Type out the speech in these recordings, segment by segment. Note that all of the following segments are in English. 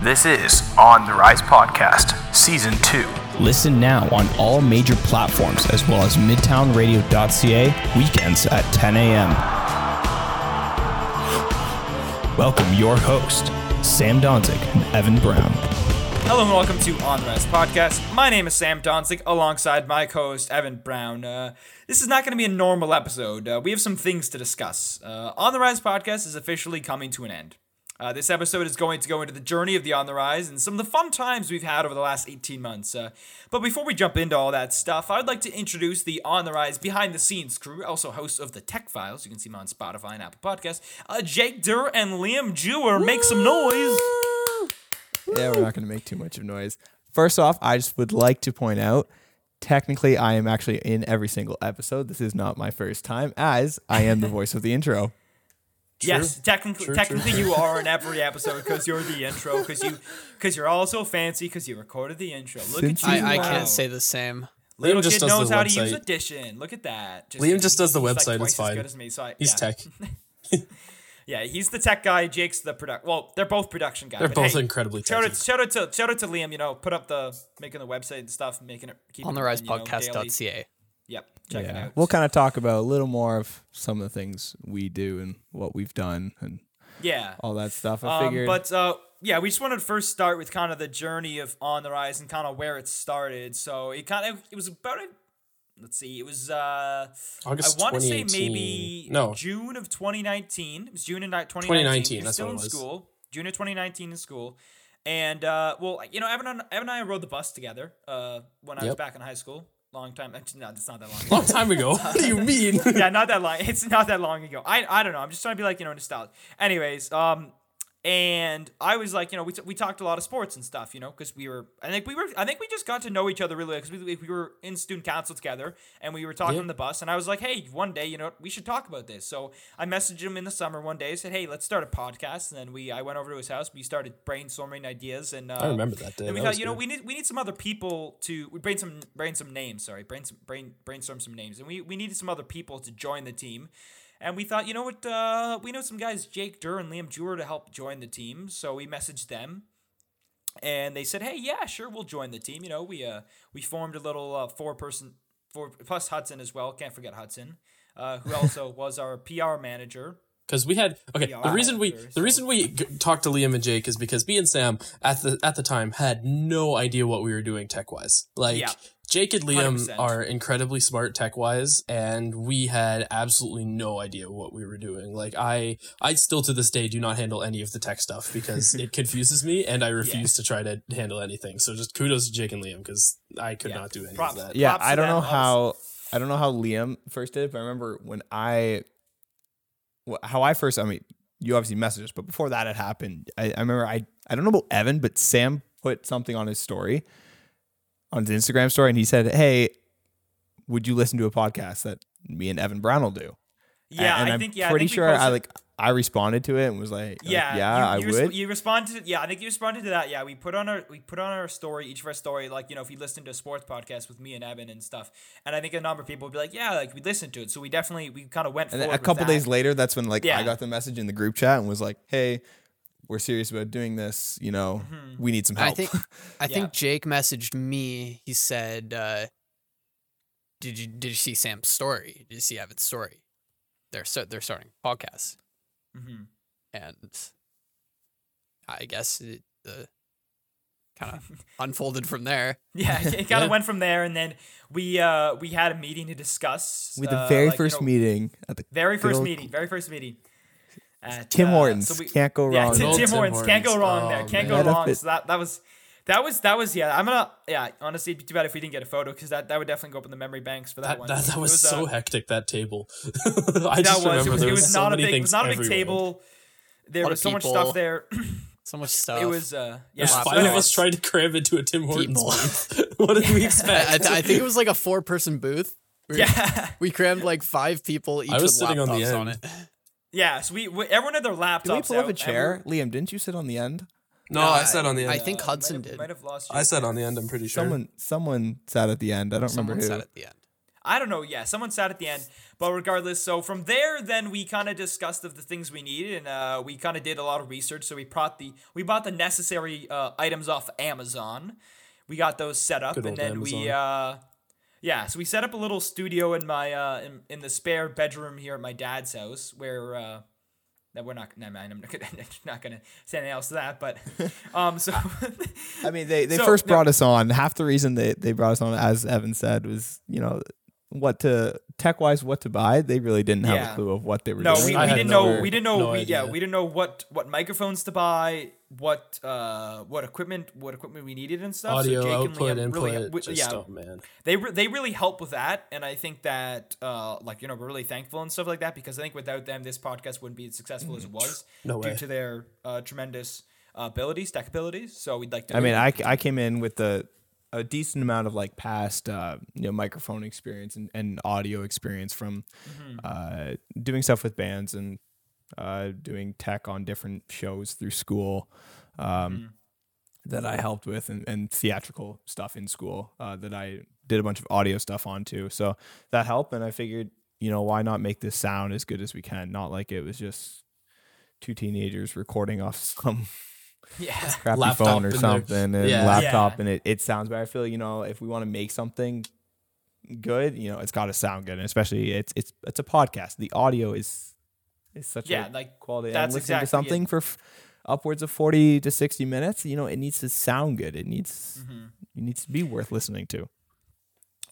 This is On the Rise Podcast, Season 2. Listen now on all major platforms as well as midtownradio.ca weekends at 10 a.m. Welcome your host, Sam Donzig and Evan Brown. Hello and welcome to On the Rise Podcast. My name is Sam Donzig alongside my co-host Evan Brown. Uh, this is not going to be a normal episode. Uh, we have some things to discuss. Uh, On the Rise Podcast is officially coming to an end. Uh, this episode is going to go into the journey of the On the Rise and some of the fun times we've had over the last 18 months. Uh, but before we jump into all that stuff, I'd like to introduce the On the Rise behind the scenes crew, also hosts of the Tech Files. You can see them on Spotify and Apple Podcasts. Uh, Jake Durr and Liam Jewer. Make some noise. Yeah, we're not going to make too much of noise. First off, I just would like to point out technically I am actually in every single episode. This is not my first time as I am the voice of the intro. Yes, technically, technically you are in every episode because you're the intro. Because you, because you're all so fancy. Because you recorded the intro. Look Since at you! I, I can't say the same. Little Liam just kid does knows the how to use website. Audition. Look at that. Liam kidding. just does the He's website, Like it's twice as fine. good as me. So I, He's yeah. tech. Yeah, he's the tech guy. Jake's the product. Well, they're both production guys. They're both hey, incredibly Shout out, shout out to shout out to Liam. You know, put up the making the website and stuff, making it keep On it the running, you know, daily. risepodcast.ca. Yep, check it Yeah. out. We'll kind of talk about a little more of some of the things we do and what we've done and yeah, all that stuff. I Um, figured but uh, yeah, we just wanted to first start with kind of the journey of On the Rise and kind of where it started. So it kind of it was about a let's see, it was uh August I want to say 2018. maybe No. June of 2019. It was June of 2019. 2019, We were that's still what it in was. school. June of 2019 in school. And uh, well, you know, Evan and, Evan and I rode the bus together uh, when I was back in high school. Long time. Actually, no, it's not that long. Long time ago. what do you mean? yeah, not that long. It's not that long ago. I I don't know. I'm just trying to be like you know nostalgic. Anyways, um, and I was like, you know, we, t- we talked a lot of sports and stuff, you know, because we were. I think we were. I think we just got to know each other really because we, we were in student council together and we were talking Yeah. on the bus. And I was like, hey, one day, you know, we should talk about this. So I messaged him in the summer one day. And said, hey, let's start a podcast. And then we I went over to his house. We started brainstorming ideas and. Uh, I remember that day. and we That thought, you know, we need we need some other people to we brain some brain some names. Sorry, brain some brain brainstorm some names, and we we needed some other people to join the team. And we thought, you know what, uh, we know some guys, Jake Durr and Liam Jewer, to help join the team. So we messaged them, and they said, hey, yeah, sure, we'll join the team. You know, we uh we formed a little uh, four person four plus Hudson as well. Can't forget Hudson, uh, who also was our PR manager. because we had okay. Yeah, the reason we the so- reason we g- talked to Liam and Jake is because me and Sam at the at the time had no idea what we were doing tech wise. Like Yeah. Jake and Liam 100%. are incredibly smart tech wise, and we had absolutely no idea what we were doing. Like I I still to this day do not handle any of the tech stuff because it confuses me, and I refuse to try to handle anything. So just kudos to Jake and Liam because I could Yeah. not do any Props. of that. yeah, I don't know them. how I don't know how Liam first did it, but I remember when I wh- how I first I mean you obviously messaged us, but before that had happened, I, I remember I I don't know about Evan, but Sam put something on his story on his Instagram story, and he said, "Hey, would you listen to a podcast that me and Evan Brown will do?" Yeah, and I I'm think yeah, I pretty think we sure I like I responded to it and was like, like, Yeah, yeah, you, you I res- would. you responded. To, yeah, I think you responded to that. Yeah, we put on our we put on our story each of our story like you know if you listen to a sports podcast with me and Evan and stuff, and I think a number of people would be like, yeah, like we listened to it, so we definitely we kind of went and a couple days later, that's when like Yeah. I got the message in the group chat and was like, "Hey, we're serious about doing this. You know, Mm-hmm. we need some help." I think I Yeah. think Jake messaged me. He said, uh, "Did you did you see Sam's story? Did you see Evan's story? They're so they're starting podcasts, Mhm. and I guess it, the kind of unfolded from there. Yeah, it, kind of Yeah. went from there, and then we uh we had a meeting to discuss with the uh, very like, you first know, meeting at the very good first old meeting, very first meeting. At, Tim uh, Hortons. so we- Can't go Yeah, wrong. Tim, Tim Tim Hortons. Can't go Hortons. wrong there. Oh, Can't man. go wrong. So that that was that was that was yeah. I'm gonna yeah. Honestly, it'd be too bad if we didn't get a photo because that, that would definitely go up in the memory banks for that, That, one. that, that It was, so uh, hectic that table. I that just was it remember was, there it was, was so not a many big it was not a big everywhere. table. There was of so much stuff there. So much stuff. It was uh yeah. There's so five of us trying to cram into a Tim Hortons People. booth. what did we expect? I, I think it was like a four person booth. We, Yeah, we crammed like five people each I was with sitting on the laptops on, end. it. Yeah. So we, we everyone had their laptops. Did we pull up a chair? we- Liam, didn't you sit on the end? no, I sat on the end. I think uh, Hudson might have, did. Might have lost. I sat on the end. I'm pretty sure. Someone someone sat at the end. I don't Someone remember said who. at the end. I don't know. Yeah, someone sat at the end, but regardless. So from there, then we kind of discussed of the things we needed, and uh, we kind of did a lot of research. So we brought the we bought the necessary uh, items off Amazon. We got those set up, Good and old then we uh, yeah. So we set up a little studio in my uh in, in the spare bedroom here at my dad's house, where uh. That we're not. Never mind. I'm not gonna, not gonna say anything else to that. But, um. So, I mean, they, they So, first no- brought us on. Half the reason they, they brought us on, as Evan said, was you know what to tech wise what to buy. They really didn't have Yeah. a clue of what they were No, doing. we, we didn't no- know. We didn't know. no we, yeah, we didn't know what what microphones to buy, what uh what equipment what equipment we needed and stuff. Audio so Jake and output, Liam input. really, we- just, yeah, oh man. they re- they really help with that, and I think that uh like you know we're really thankful and stuff like that because I think without them this podcast wouldn't be as successful as it was No due way. to their uh, tremendous uh, abilities, tech abilities. So we'd like to. I mean, I, I came in with a, a decent amount of like past uh, you know microphone experience and, and audio experience from uh, doing stuff with bands and uh, doing tech on different shows through school um, that I helped with and, and theatrical stuff in school uh, that I did a bunch of audio stuff on too. So that helped, and I figured you know why not make this sound as good as we can, not like it was just two teenagers recording off some yeah. crappy Laptop phone or in there. something and Yeah. laptop Yeah. and it, it sounds better. I feel you know if we want to make something good, you know, it's got to sound good, and especially it's it's it's a podcast. The audio is is such Yeah, a like, quality. that's and listening exactly to something for f- upwards of forty to sixty minutes, you know, it needs to sound good. It needs Mm-hmm. it needs to be worth listening to.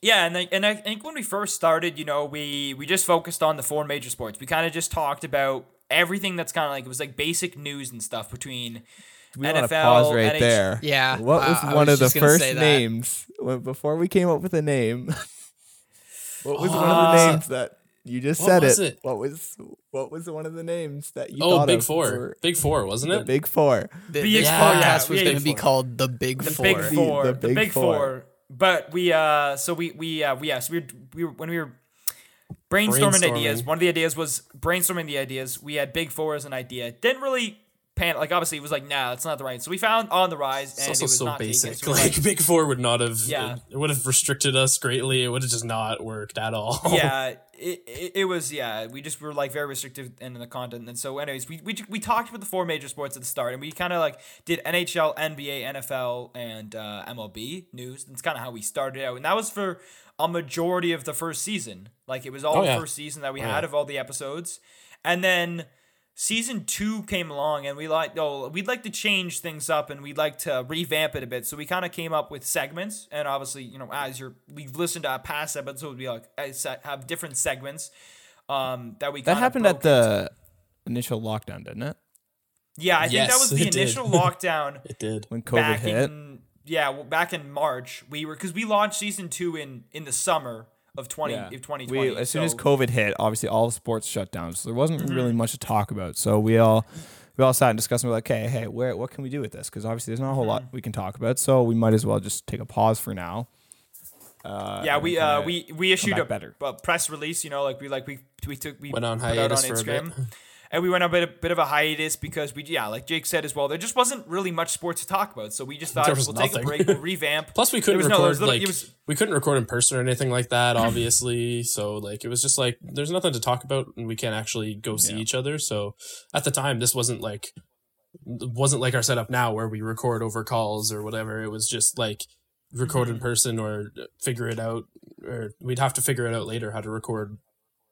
Yeah, and I, and I think when we first started, you know, we we just focused on the four major sports. We kind of just talked about everything that's kind of like it was like basic news and stuff between We want NFL, to pause right NH there. Yeah, What was uh, one was of the first names when, before we came up with a name? what was one of Uh, the names that you just said it. it? What was what was one of the names that you Oh, thought Big of Four. for Big Four, wasn't the it? Big Four? Th- Big this Four, podcast yeah, was going to be called the Big the Four. big four, The the Big big, Four. four. But we uh, so we we uh, we, yeah, so we were, we were when we were brainstorming, ideas. One of the ideas was brainstorming the ideas. We had Big Four as an idea. Didn't really pan. Like obviously, it was like, nah, that's not the right. So we found on the rise, and It's it also was so not basic. taken. So we're like, Big Four would not have. Yeah. It would have restricted us greatly. It would have just not worked at all. yeah, it, it, it was yeah. We just were like very restrictive in the content, and so anyways, we we, we talked about the four major sports at the start, and we kind of like did NHL, NBA, NFL, and uh, MLB news. That's kind of how we started out, and that was for a majority of the first season. Like it was all Oh, the yeah. first season that we Oh, had yeah. of all the episodes, and then season two came along and we like oh we'd like to change things up and we'd like to revamp it a bit so we kind of came up with segments and obviously you know as you're we've listened to our past episodes we like I se- have different segments um that we That happened at broke into. the initial lockdown, didn't it? yeah I think that was the it did. initial lockdown It did. When COVID hit. in yeah well, back in March we were because we launched season two in in the summer of 20 Yeah. of 2020 We, as soon as COVID hit, obviously all sports shut down, so there wasn't Mm-hmm. really much to talk about. So we all we all sat and discussed. And we're like, hey, hey, where what can we do with this? Because obviously there's not a whole Mm-hmm. lot we can talk about. So we might as well just take a pause for now. Uh, yeah, we uh we we issued a, better. a press release. You know, like we like we we took we Went on put out hiatus on for a bit. Instagram, and we went on a bit a bit of a hiatus because we yeah, like Jake said as well, there just wasn't really much sports to talk about. So we just thought we'll was take a break, we'll revamp. Plus, we couldn't no- record was little- like was- we couldn't record in person or anything like that. Obviously, so like it was just like there's nothing to talk about, and we can't actually go see each other. So at the time, this wasn't like wasn't like our setup now where we record over calls or whatever. It was just like record Mm-hmm. in person or figure it out, or we'd have to figure it out later how to record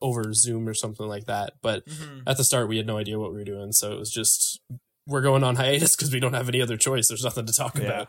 over Zoom or something like that. But Mm-hmm. at the start, we had no idea what we were doing, so it was just we're going on hiatus because we don't have any other choice. There's nothing to talk about.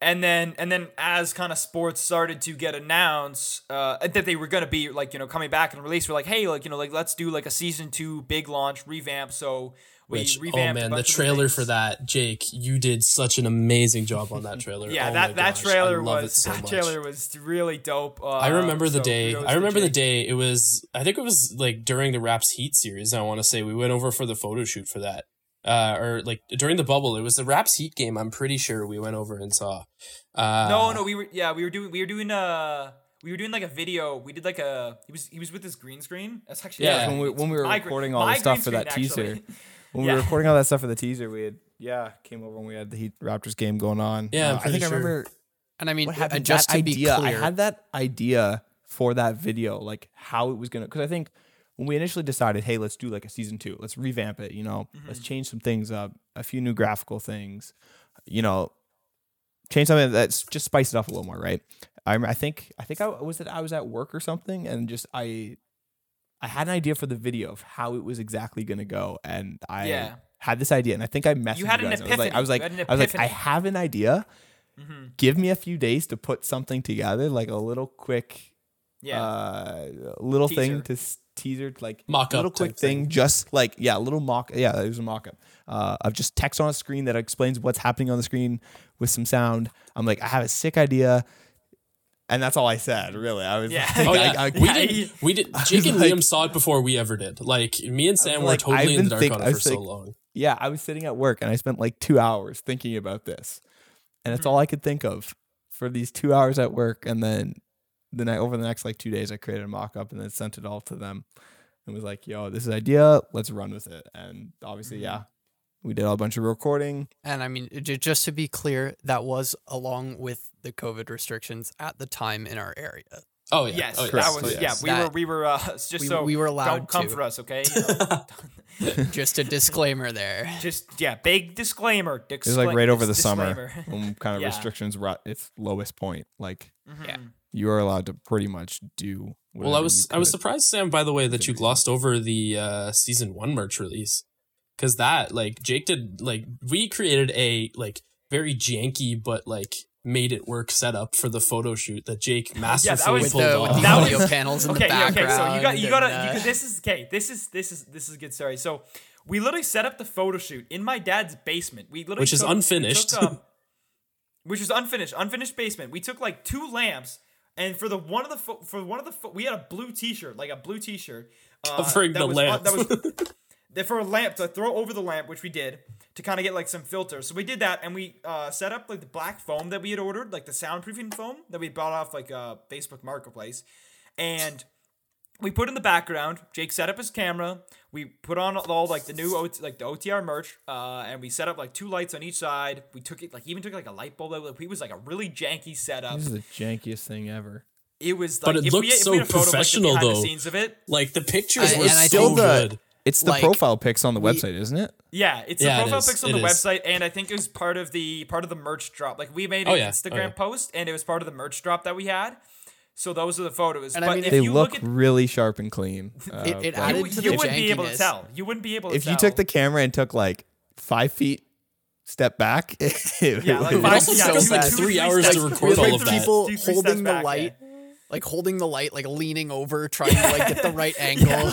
and then and then as kind of sports started to get announced uh, that they were gonna be like you know coming back and release, we're like, hey, like you know, like let's do like a season two big launch revamp. So we Which, oh revamped. a man, the trailer things. for that, Jake, you did such an amazing job on that trailer. Yeah, Oh that that gosh, trailer was so that much. trailer was really dope. Uh, I remember the so day. I remember the day. It was. I think it was like during the Raps Heat series. I want to say we went over for the photo shoot for that. Uh, or like during the bubble, it was the Raps Heat game. I'm pretty sure we went over and saw. Uh, No, no, we were yeah, we were doing we were doing uh we were doing like a video. We did like a he was he was with his green screen. That's actually Yeah. when we when we were my green- recording all the stuff for that screen, teaser. actually. When we were recording all that stuff for the teaser, we had yeah came over when we had the Heat Raptors game going on. Yeah, I'm Uh, I think pretty I sure. remember And I mean, what happened. just that to be idea, clear, I had that idea for that video, like how it was gonna. Because I think when we initially decided, hey, let's do like a season two, let's revamp it. You know, let's change some things up, a few new graphical things. You know, change something that's just spice it up a little more, right? I rem- I think I think I was it I was at work or something, and just I I had an idea for the video of how it was exactly gonna go, and I Yeah. had this idea, and I think I messaged you, had an guys. I was like, I was like, You had an I was like, I have an idea. Mm-hmm. Give me a few days to put something together, like a little quick, Yeah. uh, little Teaser. thing to s- teaser, like Mock-up little quick thing. thing, just like yeah, a little mock, yeah, it was a mock up uh, of just text on a screen that explains what's happening on the screen with some sound. I'm like, I have a sick idea. And that's all I said, really. I was Yeah. like, Oh I- yeah, I- we Yeah, did. he- We did. Jake and like- Liam saw it before we ever did. Like me and Sam were like, totally in the dark think- on it for so like- long. yeah, I was sitting at work and I spent like two hours thinking about this, and it's hmm. all I could think of for these two hours at work. And then the night over the next like two days, I created a mock up and then sent it all to them, and was like, "Yo, this is idea. Let's run with it." And obviously, hmm. yeah, we did all a bunch of recording. And I mean, just to be clear, that was along with the COVID restrictions at the time in our area. Oh yeah. yes, oh, that yes. was yes. yeah. We That- were we were uh, just we- so we were allowed don't come to. for us, okay? Just a disclaimer there. just yeah, big disclaimer. It was like right over the summer when kind of Yeah. restrictions were at its lowest point. Like Yeah. Mhm. you are allowed to pretty much do. Well, I was I was surprised, Sam, by the way, that you glossed over the uh, season one merch release, because that like Jake did like we created a like very janky but like made it work setup for the photo shoot that Jake masterfully was- With pulled the, with off. the That audio panels in okay, the yeah, background. okay. So you got you gotta uh, this is okay. This is this is this is a good story. So we literally set up the photo shoot in my dad's basement. We literally Which is took- we unfinished. took, um, which is unfinished, unfinished basement. We took like two lamps, and for the one of the pho- for one of the pho- we had a blue T-shirt, like a blue T-shirt, uh, Covering the was, lamp. that was that for a lamp to throw over the lamp, which we did to kind of get like some filters. So we did that, and we uh, set up like the black foam that we had ordered, like the soundproofing foam that we bought off like uh, Facebook Marketplace, and we put in the background. Jake set up his camera. We put on all like the new OT, like the OTR merch, uh, and we set up like two lights on each side. We took it like even took like a light bulb. Like, it was like a really janky setup. This is the jankiest thing ever. It was But it if looked we, if so we had a photo of, like, the professional, the though. scenes of it. like the pictures I- were and I so think- good. It's the Like, profile pics on the we- website, isn't it? Yeah, it's Yeah, the profile is. pics on It the is. website, and I think it was part of the part of the merch drop. Like we made an Oh, yeah. Oh, Instagram yeah. post, and it was part of the merch drop that we had. So those are the photos. And I mean, if They you look look at, really sharp and clean. Uh, It- it but added you, to you the wouldn't be able to tell. You wouldn't be able to if tell. you took the camera and took like five feet step back, it, Yeah, like would- five- also yeah, took us two- like two, three three hours steps- to record all of that. people holding the back, light, yeah. Like holding the light, like leaning over, trying to like get the right angle.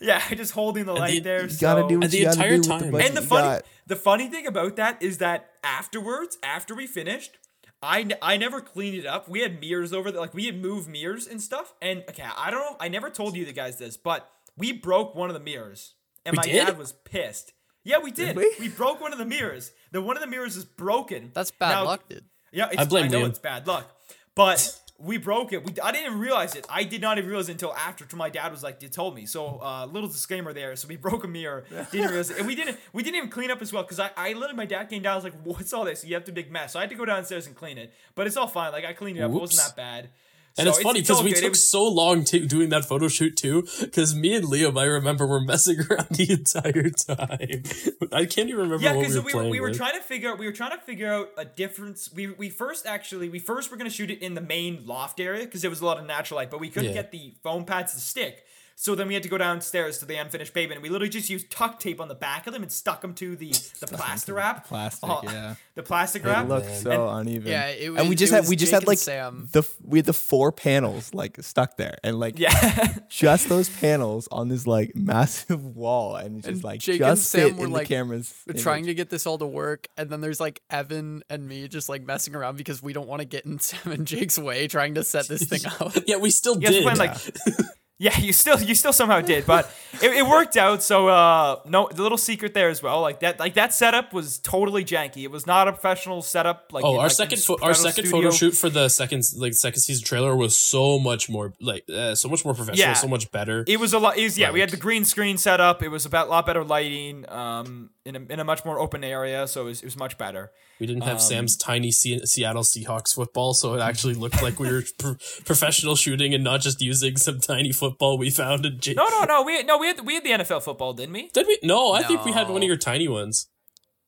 Yeah, just holding the light the- there. you gotta do what And the you gotta entire do with the time- And the funny, got. the funny thing about that is that afterwards, after we finished, I, n- I never cleaned it up. We had mirrors over there, like we had moved mirrors and stuff. And okay, I don't know, I never told you the guys this, but we broke one of the mirrors, and We my did? dad was pissed. Yeah, we did. we? we? broke one of the mirrors. The one of the mirrors is broken. That's bad Now- luck, dude. Yeah, it's, I blame know Liam. it's bad luck, but we broke it. We I didn't even realize it. I did not even realize it until after. till My dad was like, "You told me." So, uh, little disclaimer there. So we broke a mirror. Didn't realize it, and we didn't. We didn't even clean up as well because I, I literally my dad came down. I was like, "What's all this? You have to big mess." So I had to go downstairs and clean it. But it's all fine. Like I cleaned it up. It wasn't that bad. And So it's funny because we good. Took was- so long to doing that photo shoot too. Because me and Liam, I remember, were messing around the entire time. I can't even remember Yeah, what we because were we, were, we were trying to figure out we were trying to figure out a difference. We we first actually we first were gonna shoot it in the main loft area because there was a lot of natural light, but we couldn't Yeah. get the foam pads to stick. So then we had to go downstairs to the unfinished pavement, and we literally just used tuck tape on the back of them and stuck them to the the plaster wrap. plastic, Oh, yeah. the plastic oh, It wrap. looked so uneven. Yeah, it was, and we just had we just Jake had like Sam. the we had the four panels like stuck there, and like Yeah, just those panels on this like massive wall, and just And like Jake and just Sam fit were, in like, the camera's. We're image. trying to get this all to work, and then there's like Evan and me just like messing around because we don't want to get in Sam and Jake's way trying to set this thing up. yeah, we still you guys did. were like. Yeah, you still you still somehow did, but it, it worked out. So uh, no, the little secret there as well, like that like that setup was totally janky. It was not a professional setup. Like Oh, in, our like, second in pho- our second studio. photo shoot for the second like second season trailer was so much more like uh, so much more professional, Yeah. so much better. It was a lot. It was, yeah, we had the green screen set up. It was about a lot better lighting. Um, in a, in a much more open area, so it was, it was much better. We didn't have Um, Sam's tiny Se- Seattle Seahawks football, so it actually looked like we were pro- professional shooting and not just using some tiny football we found in. J- No, no, no. We no, we had we had the NFL football, didn't we? Did we? No, I think we had one of your tiny ones.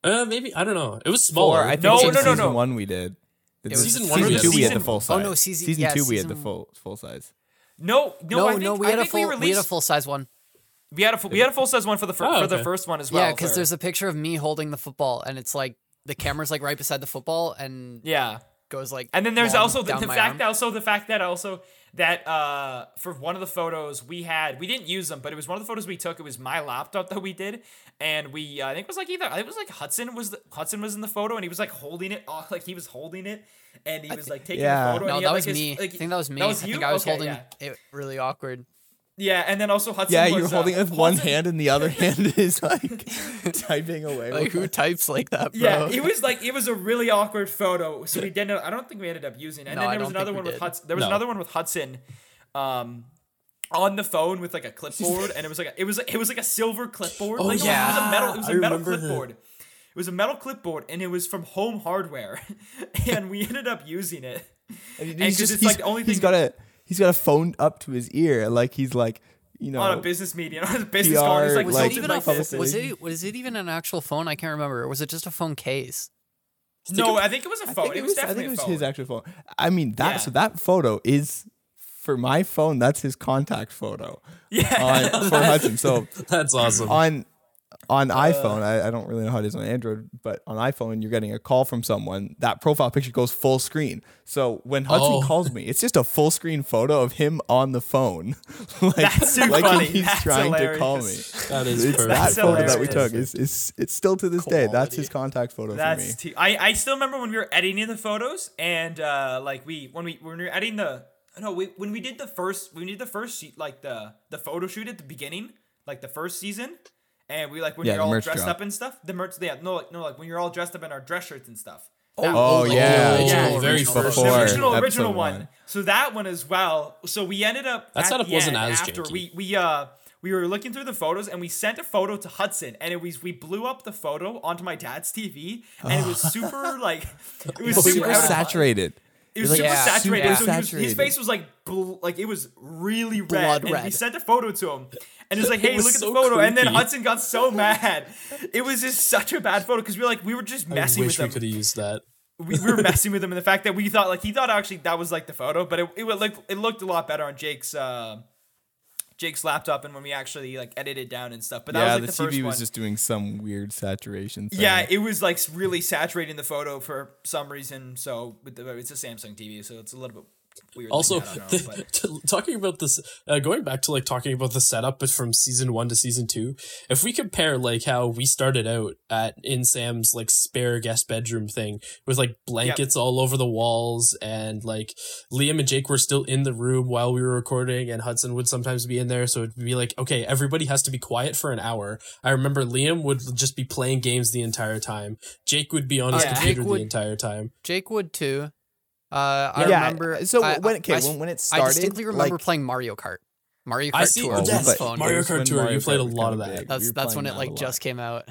Uh, maybe I don't know. It was smaller. Four. I think No, it no, was no, season no. one we did. was Season the one we Season two we had the full size. oh, size. no, season- season yeah, two we had the full full size. No, no, No, I no, we had a think full we we, had a full size one. We had a full we had a full size one for the fir- Oh, for the first one as well. yeah, because for- there's a picture of me holding the football, and it's like the camera's like right beside the football, and yeah. goes like. And then there's long also the, the fact arm. also the fact that also that uh for one of the photos we had we didn't use them but it was one of the photos we took it was my laptop that we did and we uh, I think it was like either I it was like Hudson was the Hudson was in the photo and he was like holding it off like he was holding it and he was like taking yeah. a photo No, and that had, was like, his- me. like, I think that was me. that was I you? think I was Okay, holding yeah. it really awkward. Yeah and then also Hudson Yeah, was, you're uh, holding it with one Hudson- hand and the other hand is like typing away. Like who it. types like that, bro? Yeah, it was like it was a really awkward photo. So we didn't. I don't think we ended up using. it. And No, then I there was don't another think one we with did. Hudson. There was No. another one with Hudson, um, on the phone with like a clipboard, and it was like a, it was it was like a silver clipboard. Oh, like, no, it was a metal. It was I a metal remember that. clipboard. It was a metal clipboard, and it was from Home Hardware, and we ended up using it. And And he's 'cause just it's he's, like the only he's got a he's got a phone up to his ear, like he's like you know on a business meeting, on a business call, and it's like, was like, it even tilted a phone? Was it was it even an actual phone? I can't remember. Or was it just a phone case? No, I think it was a phone. think It was I think it was a phone. his actual phone. I mean that Yeah. so that photo is for my phone. That's his contact photo yeah. on, for Hudson. So That's awesome. on on Uh, iPhone, I, I don't really know how it is on Android, but on iPhone, you're getting a call from someone. That profile picture goes full screen. So when Hudson Oh. calls me, it's just a full screen photo of him on the phone, like, That's too like funny. he's That's trying to call me. that is It's perfect. that That's photo that we took. Is is it's still to this day. That's his contact photo for me. That's t- I I still remember when we were editing the photos and uh like we when we when we were editing the no we, when we did the first when we did the first sheet like the the photo shoot at the beginning like the first season and we like when Yeah, you're all dressed drop. up and stuff the merch yeah no like no like when you're all dressed up in our dress shirts and stuff Oh, like yeah. the Yeah, very original first version. the original original one. one. So that one as well. So we ended up That at setup wasn't as after janky. we we uh we were looking through the photos and we sent a photo to Hudson and it was we blew up the photo onto my dad's TV and it was super like it was super, super out of- saturated. It was It was, super like, Yeah. saturated. super so he was, his face was like bl- like it was really red. Blood and we sent a photo to him. And it was like, hey, was look at the photo. And then. Hudson got so mad. It was just such a bad photo because we were like, we were just I messing wish with we could have used that. we, we were messing with him and the fact that we thought like he thought actually that was like the photo, but it it would like it looked a lot better on Jake's uh Jake's laptop and when we actually like edited down and stuff. But that yeah, was the, like the, first TV was just doing some weird saturation. Thing. yeah, it was like really saturating the photo for some reason. So with the, it's a Samsung TV, so it's a little bit Also, that, I know, t- talking about this, uh, going back to like talking about the setup, but from season one to season two, if we compare like how we started out at in Sam's like spare guest bedroom thing with like blankets all over the walls, and like Liam and Jake were still in the room while we were recording, and Hudson would sometimes be in there, so it'd be like, okay, everybody has to be quiet for an hour. I remember Liam would just be playing games the entire time. Jake would be on his Yeah. computer Jake would- the entire time. Jake would too. Uh, I Yeah, remember. so I- when- I- okay, I, when- when it started, I distinctly remember like- playing Mario Kart. Mario Kart I see- Tour on yes, his phone. Mario Kart when Tour, you played a lot kinda that. big. That's We that's when it like just came out.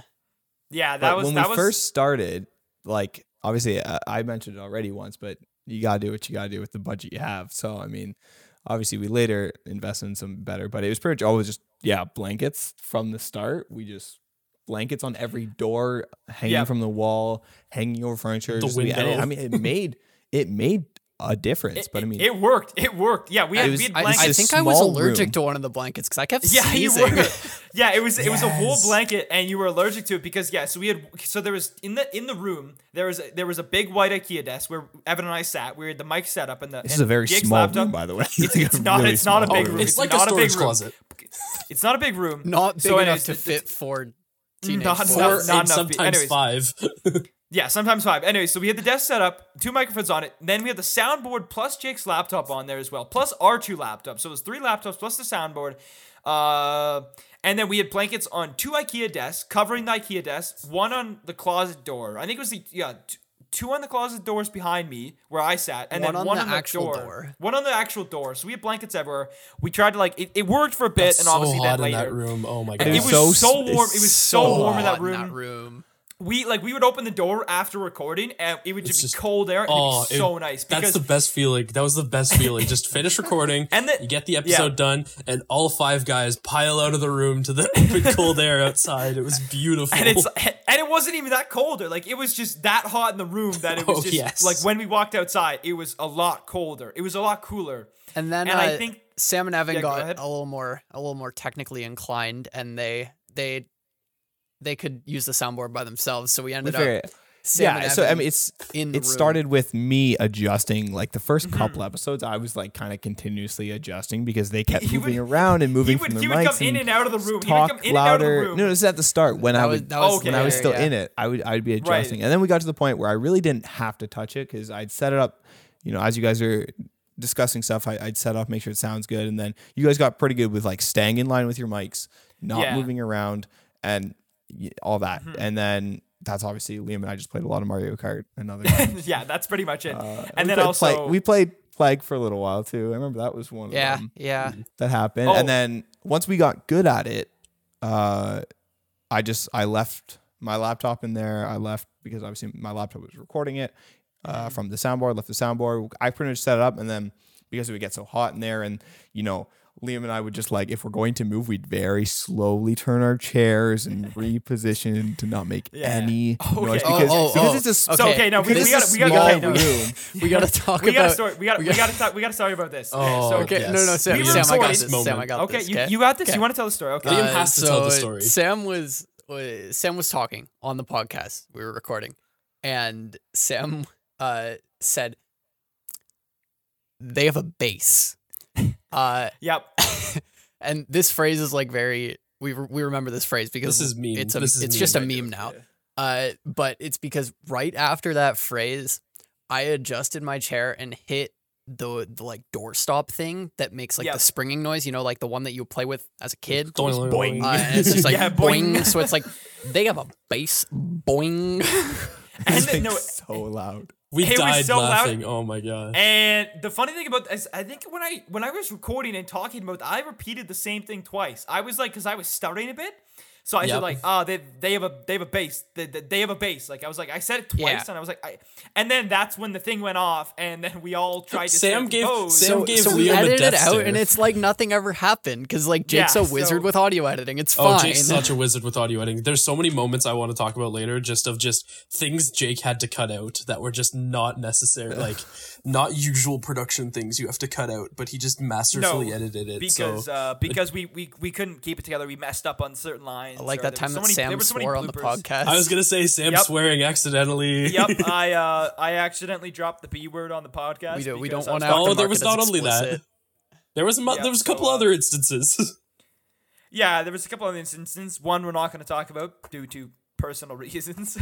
yeah, that But was when that we was first started, like obviously uh, I mentioned it already once, but you gotta do what you gotta do with the budget you have. So I mean, obviously we later invested in some better, but it was pretty much always just yeah blankets from the start. We just blankets on every door, hanging Yeah. from the wall, hanging over furniture. The just- we- and it- window. I mean, it made it made a difference. but I mean, it worked. It worked. Yeah, we had, was- we had blankets. I It's a think I was allergic room. to one of the blankets because I kept Yeah, you were. Yeah, it was it was a wool blanket, and you were allergic to it because yeah. So we had so there was in the in the room there was a, there was a big white IKEA desk where Evan and I sat. We had the mic set up, and the this and is a very Jake's small laptop- room, by the way. It's, like it's a not really it's not a big Oh, room. it's like a not storage big room. closet. It's not a big room. Not big So enough anyways, to fit four teenage Not- boys. not- Four not and enough. sometimes Anyways. five. Yeah, sometimes five. Anyway, so we had the desk set up, two microphones on it. Then we had the soundboard plus Jake's laptop on there as well, plus our two laptops. So it was three laptops plus the soundboard. Uh, and then we had blankets on two IKEA desks covering the IKEA desk, one on the closet door. I think it was the yeah, t- two on the closet doors behind me where I sat, and One then on one the on the actual door. door. One on the actual door. So we had blankets everywhere. We tried to like it, it worked for a bit, It's and so obviously hot then in later. that room. Oh my god. it was so- so, warm. It was so, so warm in that room. room. We like we would open the door after recording, and it would just, just- be cold air. And Oh, it'd be so it- nice That's the best feeling. That was the best feeling. Just finish recording, And the- you get the episode done, and all five guys pile out of the room to the open cold air outside. It was beautiful. and it's and it wasn't even that colder. Like it was just that hot in the room that it was Oh, just yes. like when we walked outside, it was a lot colder. It was a lot cooler. And then And I uh, think- Sam and Evan Yeah, got ahead. a little more a little more technically inclined, and they they they could use the soundboard by themselves. So we ended Fair. up Sam yeah, so I mean, it's in it room. started with me adjusting. Like the 1st Mm-hmm. couple episodes, I was like kind of continuously adjusting because they kept He moving would- around and moving he would from he their would mics come in and out of the room. He would talk come in and out of the louder. room. No, this is at the start when I That was would that was Okay. when I was still yeah. in it. I would I'd be adjusting, and then we got to the point where I really didn't have to touch it because I'd set it up. You know, as you guys are discussing stuff, I, I'd set up, make sure it sounds good, and then you guys got pretty good with like staying in line with your mics, not Yeah. Moving around, and y- all that. And then that's obviously Liam and I just played a lot of Mario Kart. Another. yeah, that's pretty much it. Uh, and we then played also Plague- we played Plague for a little while too. I remember that was one of Yeah, them yeah. that happened. Oh. And then once we got good at it, uh, I just I left my laptop in there. I left because obviously my laptop was recording it uh, from the soundboard. Left the soundboard. I pretty much set it up, and then because it would get so hot in there, and you know. Liam and I would just like if we're going to move, we'd very slowly turn our chairs and reposition to not make Yeah. any Okay. noise Oh, because, oh, because oh. it's a s- So Okay, okay, no, we, we got a we got small okay, no, room. We gotta talk we got a about. story. We gotta we got to talk. We got to story about this. Okay, Oh, so Okay, Yes. no, no, Sam, We were Sam, I got recording- this. Sam, I got okay, this. you, okay? you got this. Okay. You want to tell the story? Okay. Liam has to tell the story. Sam was uh, Sam was talking on the podcast we were recording, and Sam uh, said they have a base. Uh, Yep. and this phrase is like very we re- we remember this phrase because This is meme. It's a This is it's meme just a meme now. Uh, but it's because right after that phrase, I adjusted my chair and hit the the like doorstop thing that makes like Yep. the springing noise. You know, like the one that you play with as a kid. Doing- Uh, it's just like Yeah, boing. boing. So it's like they have a bass boing. And It's then, like no, so loud. We It was died so loud. laughing. Oh my god. And the funny thing about is, I think when I when I was recording and talking about, I repeated the same thing twice. I was like, because I was stuttering a bit, so I said like, oh, they they have a they have a bass, they, they they have a base. Like I was like, I said it twice, Yeah. and I was like, I, and then that's when the thing went off, and then we all tried to Sam gave- oh, Sam so, gave so we Liam a edited it out, and it's like nothing ever happened because like Jake's Yeah, a wizard so- with audio editing. It's fine. Oh, fine. Jake's such a wizard with audio editing. There's so many moments I want to talk about later, just of just things Jake had to cut out that were just not necessary, like not usual production things you have to cut out. But he just masterfully No, edited it. because so uh, because we, we we couldn't keep it together. We messed up on certain lines. I like that time was so that many- Sam were so swore on the podcast. I was gonna say Sam Yep. swearing accidentally. Yep, I uh I accidentally dropped the b word on the podcast. We don't- we don't wanna Oh, there was not only that. There was a, mu- Yeah, there was a so, couple uh, other instances. Yeah, there was a couple of instances. One we're not going to talk about due to personal reasons.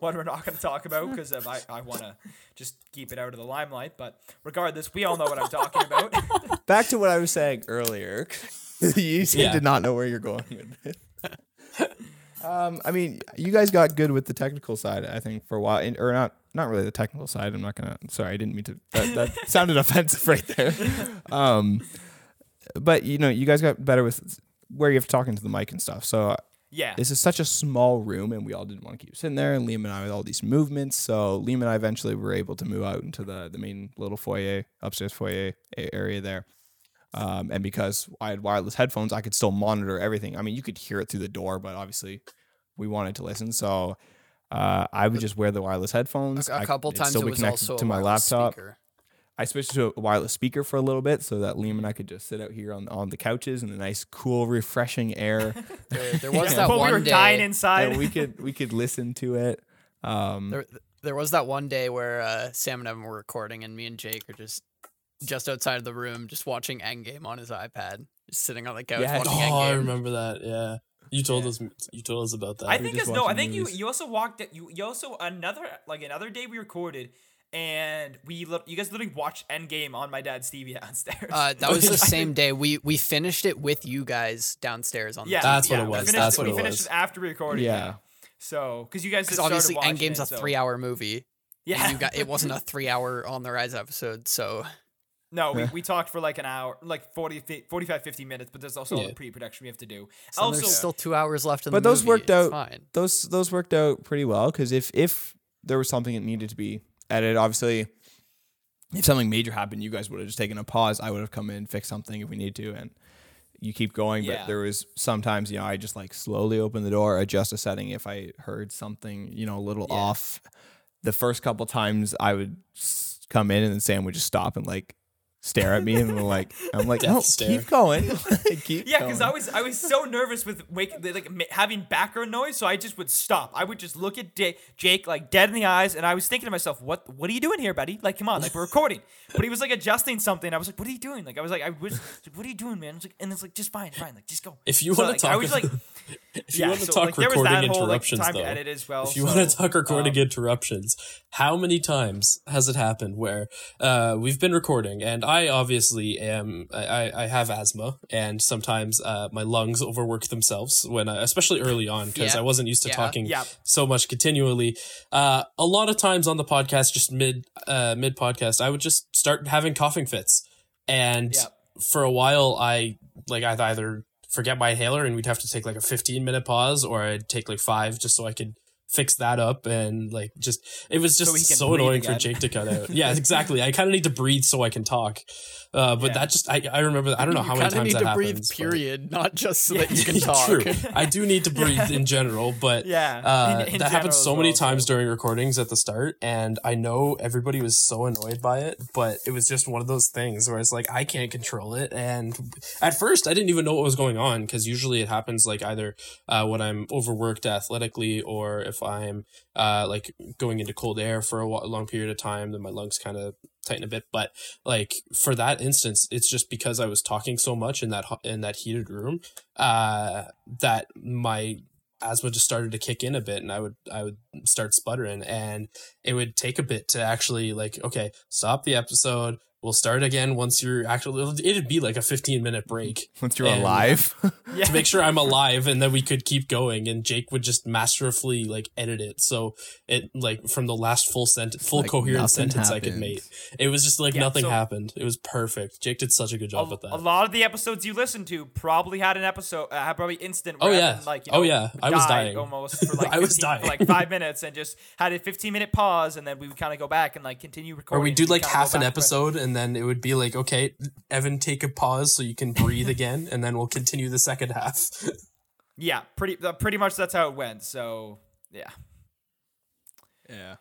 One we're not going to talk about because I, I want to just keep it out of the limelight. But regardless, we all know what I'm talking about. Back to what I was saying earlier. you seem Yeah. to not know where you're going with it. Um, I mean, you guys got good with the technical side, I think, for a while, and, or not. Not really the technical side. I'm not gonna. Sorry, I didn't mean to. That, that sounded offensive right there. Um, but you know, you guys got better with where you have to talk into the mic and stuff. So yeah. this is such a small room, and we all didn't want to keep sitting there. And Liam and I with all these movements, so Liam and I eventually were able to move out into the the main little foyer, upstairs foyer area there. Um, and because I had wireless headphones, I could still monitor everything. I mean, you could hear it through the door, but obviously, we wanted to listen, so uh, I would just wear the wireless headphones. A couple it'd times still it was connected also to my wireless laptop. speaker. I switched to a wireless speaker for a little bit so that Liam and I could just sit out here on, on the couches in the nice, cool, refreshing air. There, there was Yeah, that but one we were day. dying inside. and we could we could listen to it. Um, There, there was that one day where uh, Sam and Evan were recording, and me and Jake are just just outside of the room, just watching Endgame on his iPad, just sitting on the couch Yes. watching Oh, I remember that. Yeah, you told Yeah. us. You told us about that. I were think it's no. I think you movies. you also walked. You you also another like another day we recorded. And we, you guys literally watched Endgame on my dad's TV downstairs. Uh, that was the same day. We we finished it with you guys downstairs on yeah, the That's TV. what yeah, it we was. finished That's it- what we it finished was. it after recording. yeah. So, because you guys Because obviously watching Endgame's it, a so- three-hour movie. Yeah. You got it wasn't a three hour on the rise episode, so No, we, we talked for like an hour, like 40, 45, 50 minutes, but there's also all Yeah. the pre-production we have to do. so also, there's still two hours left in But those movie, worked out. Fine. Those those worked out pretty well because if if there was something that needed to be edited, obviously, if something major happened, you guys would have just taken a pause. I would have come in, fixed something if we need to, and you keep going. Yeah. But there was sometimes, you know, I just like slowly open the door, adjust a setting if I heard something, you know, a little off. The first couple times I would come in and then Sam would just stop and like stare at me and like I'm like Death no stare. keep going keep yeah, because. I was I was so nervous with wake like having background noise, so I just would stop. I would just look at Da- Jake like dead in the eyes, and I was thinking to myself, "What what are you doing here, buddy? Like, come on, like we're recording." But he was like adjusting something. I was like, "What are you doing?" Like, I was like, "I was like, what are you doing, man?" I was like, and it's like, "Just fine, fine, like just go." If you So, want like, to I talk, was like, if you yeah, want to so, talk like, there was recording that whole, like, interruptions, time though, edit as well, if you so, want to talk recording um, interruptions, how many times has it happened where uh, we've been recording and I obviously am I, I- have asthma and sometimes uh, my lungs overwork themselves when I, especially early on because Yeah. I wasn't used to Yeah. talking so much continually. Uh, a lot of times on the podcast, just mid uh, mid podcast, I would just start having coughing fits, and for a while, I like I'd either forget my inhaler and we'd have to take like a 15 minute pause, or I'd take like five just so I could fix that up and like just it was just So so, breathe annoying for. Jake to cut out. yeah, exactly. I kind of need to breathe so I can talk. Uh, but Yeah. that just I, I remember I don't know you how many times need that to breathe, happens. but- period, not just so that you can talk. True. I do need to breathe in general, but Yeah, uh, in- in that happens general so as many well, times so- during recordings at the start, and I know everybody was so annoyed by it, but it was just one of those things where it's like I can't control it, and at first I didn't even know what was going on because usually it happens like either uh, when I'm overworked athletically or if I'm uh, like going into cold air for a long period of time, then my lungs kind of tighten a bit. But like for that instance, it's just because I was talking so much in that in that heated room uh, that my asthma just started to kick in a bit, and I would I would start sputtering, and it would take a bit to actually like okay, stop the episode. We'll start again once you're actually. It'd be like a 15 minute break once you're and- alive yeah. to make sure I'm alive, and then we could keep going. And Jake would just masterfully like edit it, so it like from the last full sentence, full Like coherent nothing sentence I could happened. make. It was just like Yeah, nothing so- happened. It was perfect. Jake did such a good job a, with that. a lot of the episodes you listened to probably had an episode, uh, had probably instant. Oh, yeah. Evan, like you Oh, yeah. I was dying. almost for like I was dying. like five minutes and just had a 15 minute pause and then we would kind of go back and like continue recording. or we do like half an episode, and then it would be like, okay, Evan, take a pause so you can breathe again, and then we'll continue the second half. Yeah, pretty pretty much that's how it went. So yeah, yeah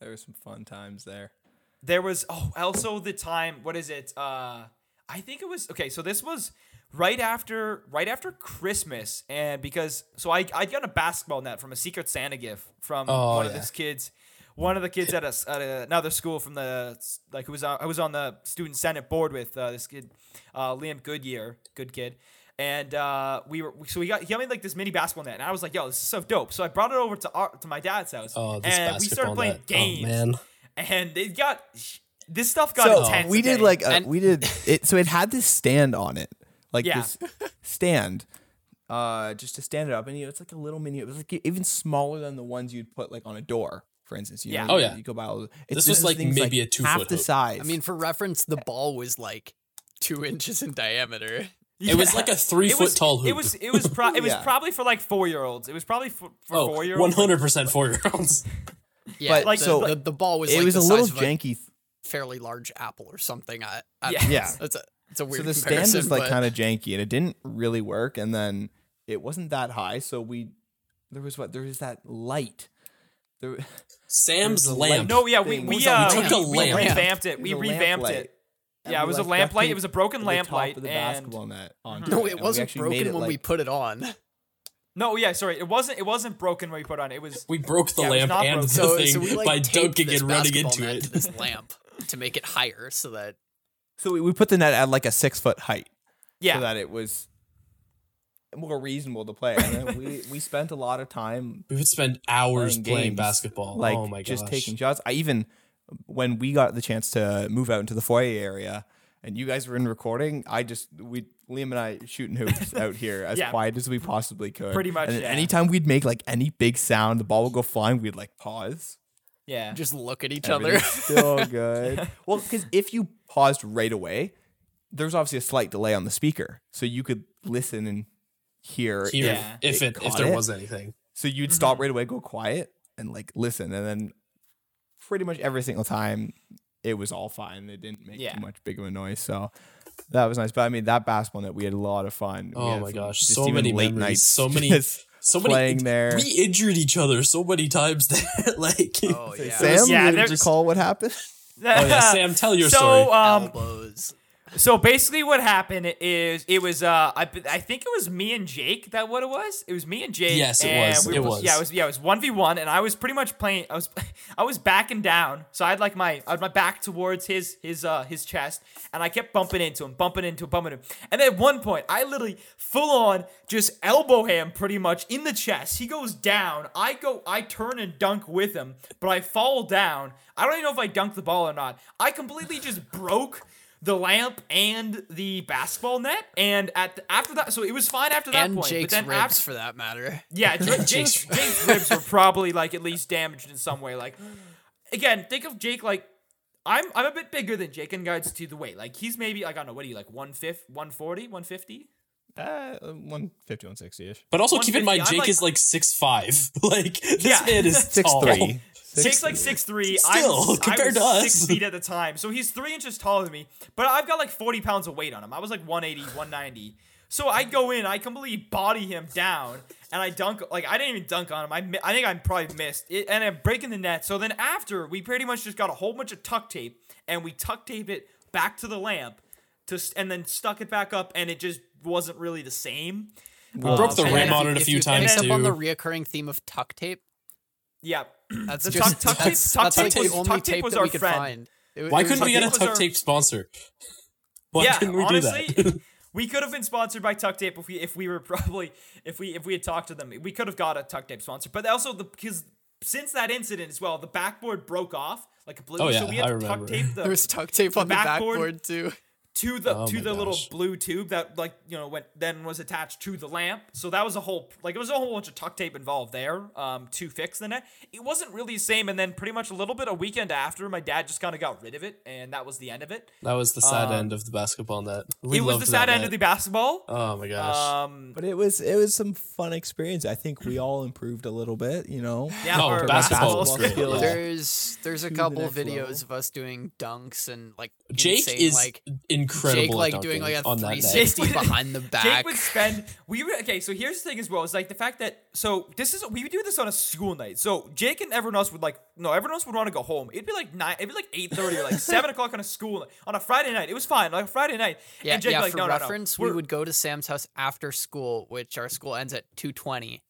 there were some fun times there there was oh also the time what is it? Uh, I think it was okay. So this was right after right after Christmas, and because so I I got a basketball net from a Secret Santa gift from Oh, one of yeah. his kids. One of the kids at, a, s- at another school from the like who was on, I was on the student senate board with uh, this kid, uh, Liam Goodyear, good kid, and uh, we were so we got he got me like this mini basketball net, and I was like, yo, this is so dope. So I brought it over to our, to my dad's house, Oh, this and we started playing net. games, Oh man. and it got this stuff got so intense. we did okay? like a, And- we did it so it had this stand on it like Yeah. this stand uh just to stand it up and you know, it's like a little mini it was like even smaller than the ones you'd put like on a door for instance you Yeah. know, Oh, yeah. you go buy all the- This it's was just like things maybe a two half foot the hoop. size I mean, for reference, the ball was like two inches in diameter. It was like a three It foot was, tall hoop. It was it was pro- it was Yeah. probably for like four year olds. It was probably for, for oh, four year olds. 100% four year olds. Yeah, But, like so- the, the, the ball was it like was the a little janky a fairly large apple or something. I, I Yeah. Yeah. It's a it's a weird so the stand comparison. was like kind of janky and it didn't really work and then it wasn't that high so we there was what there was that light there Sam's There's a lamp. No, yeah, we we, It was a uh, lamp. we, took a we revamped it. It We was a lamp revamped it. And Yeah, it was a like, lamp duct light. It was a broken the lamp light, the and- basketball net onto no, it, it wasn't broken it when we put it on. No, yeah, sorry, it wasn't it wasn't broken when we put it on. It was We broke the Yeah, lamp and broken. the So, thing so we like by dunking and running into net it. to this lamp to make it higher, so that So we, we put the net at like a six foot height, yeah. so that it was more reasonable to play. And then we we spent a lot of time We would spend hours playing, playing, games, basketball. like oh my just gosh. taking shots. I even when we got the chance to move out into the foyer area, and you guys were in recording, I just we Liam and I shooting hoops out here as Yeah. quiet as we possibly could. Pretty much, And yeah. anytime we'd make like any big sound, the ball would go flying. We'd like pause. Yeah. Just look at each other. still good. Well, because if you paused right away, there's obviously a slight delay on the speaker, so you could listen and hear. Here, Yeah. if it if there it. was anything. So you'd stop right away, go quiet, and like listen, and then pretty much every single time it was all fine. It didn't make Yeah. too much big of a noise, so that was nice. But I mean, that basketball net, we had a lot of fun. Oh had my gosh, so many late memories, nights, so many- So many playing there. We injured each other so many times that like oh yeah. Sam, Yeah, you there's- recall what happened? Oh yeah, Sam, tell your so, story. um, Elbows. So basically, what happened is it was uh I, I think it was me and Jake that what it was. It was me and Jake. Yes, it was. we It were- was. Yeah, it was. Yeah, it was one v one, and I was pretty much playing. I was I was backing down, so I had like my I had my back towards his his uh his chest, and I kept bumping into him, bumping into him, bumping into him. And then at one point, I literally full on just elbow him pretty much in the chest. He goes down. I go. I turn and dunk with him, but I fall down. I don't even know if I dunked the ball or not. I completely just broke the lamp and the basketball net. And at the, after that, so it was fine after that And point. Jake's but then ribs, after, for that matter. yeah, Jake's, Jake's- Jake's ribs were probably like at least damaged in some way. Like again, think of Jake like. I'm I'm a bit bigger than Jake in regards to the weight. Like he's maybe like I don't know what are you like 150, 140, 150? Uh, 150, 160 ish. but also keep in mind, Jake like- is like six five. Like this Yeah. man is Six tall. three. Jake's like six three. Still, I'm, compared I was to us. six feet at the time, so he's three inches taller than me. But I've got like forty pounds of weight on him. I was like 180, 190. So I go in, I completely body him down, and I dunk. Like I didn't even dunk on him. I, mi- I think I probably missed it, and I'm breaking the net. So then after, we pretty much just got a whole bunch of tuck tape, and we tuck taped it back to the lamp, to s- and then stuck it back up, and it just wasn't really the same. We broke um, the and rim on it a few you times picked up on the reoccurring theme of tuck tape, Yeah, that's uh, The just tuck- tuck tape- tuck that's tape like the was- only tuck tape was that our we could friend. find. It- Why it couldn't we get a tuck our- tape sponsor? Why yeah, couldn't we honestly, do that? we could have been sponsored by Tuck Tape if we if we were probably if we if we had talked to them. We could have got a Tuck Tape sponsor. But also the because since that incident as well, the backboard broke off like completely. Oh, yeah, so we had I to remember. tuck tape the There was tuck tape on the backboard- backboard too. To the Oh to my the little blue tube that like you know went then was attached to the lamp. So that was a whole like it was a whole bunch of tuck tape involved there um to fix the net. It wasn't really the same. And then pretty much a little bit a weekend after, my dad just kind of got rid of it, and that was the end of it. That was the sad Um, end of the basketball net. We it was the sad that end of the basketball. Oh my gosh. Um, But it was it was some fun experience. I think we all improved a little bit, you know. yeah, No, our basketball was great, yeah. There's there's a couple next videos level. of us doing dunks and like Jake insane, is like incredible. Jake like doing like a on 360 behind the back. Jake would spend. We would okay. So here's the thing as well. It's like the fact that so this is we would do this on a school night. So Jake and everyone else would like no everyone else would want to go home. It'd be like nine. It'd be like eight thirty or like seven o'clock on a school night on a Friday night. It was fine like a Friday night. Yeah, and Jake yeah. like for no no no. reference, we would go to Sam's house after school, which our school ends at 2:20.